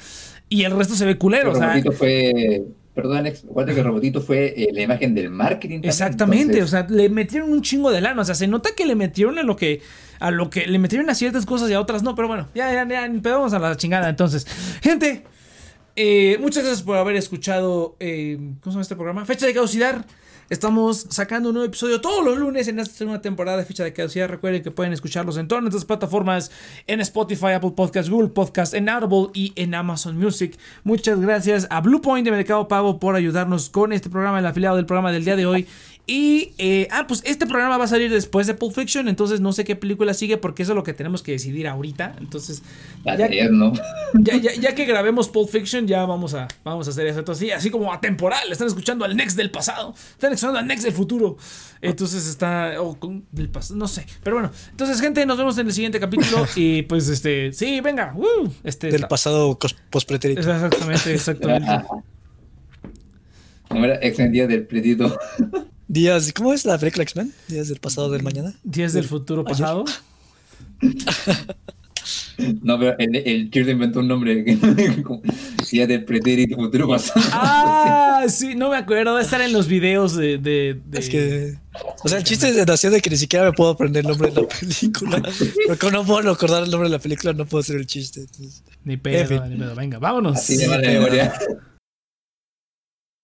Y el resto se ve culero, el o sea. fue perdón, Alex, recuerda que el robotito fue eh, la imagen del marketing. Exactamente, o sea, le metieron un chingo de lana, o sea, se nota que le metieron a lo que, a lo que, le metieron a ciertas cosas y a otras no, pero bueno, ya, ya, ya, empezamos a la chingada entonces. Gente, eh, muchas gracias por haber escuchado, eh, ¿cómo se llama este programa? Fecha de caducidad. Estamos sacando un nuevo episodio todos los lunes en esta segunda temporada de Ficha de Caducidad. Recuerden que pueden escucharlos en todas nuestras plataformas, en Spotify, Apple Podcasts, Google Podcasts, en Audible y en Amazon Music. Muchas gracias a Bluepoint de Mercado Pago por ayudarnos con este programa, el afiliado del programa del día de hoy. Y, eh, ah, pues este programa va a salir después de Pulp Fiction, entonces no sé qué película sigue porque eso es lo que tenemos que decidir ahorita. Entonces, ya, ya, ya, que grabemos Pulp Fiction, ya vamos a, vamos a hacer eso. Entonces, sí, así como atemporal, están escuchando al Next del pasado, están escuchando al Next del futuro. Entonces está, del pasado, no sé. Pero bueno, entonces, gente, nos vemos en el siguiente capítulo y pues, este, sí, venga, uh, este. Del pasado post-pretérito. Exactamente, exactamente. Era extendida del pretito. Días, ¿cómo es la película X-Men? Días del pasado del mañana. Días del futuro pasado. No, pero el, el inventó un nombre. Días del pretérito futuro pasado. Ah, sí, no me acuerdo. de estar en los videos de, de, Es que. O sea, el chiste de nació de que ni siquiera me puedo aprender el nombre de la película. Porque no puedo recordar el nombre de la película, no puedo hacer el chiste. Ni pedo, ni pedo. Venga, vámonos. Así de memoria.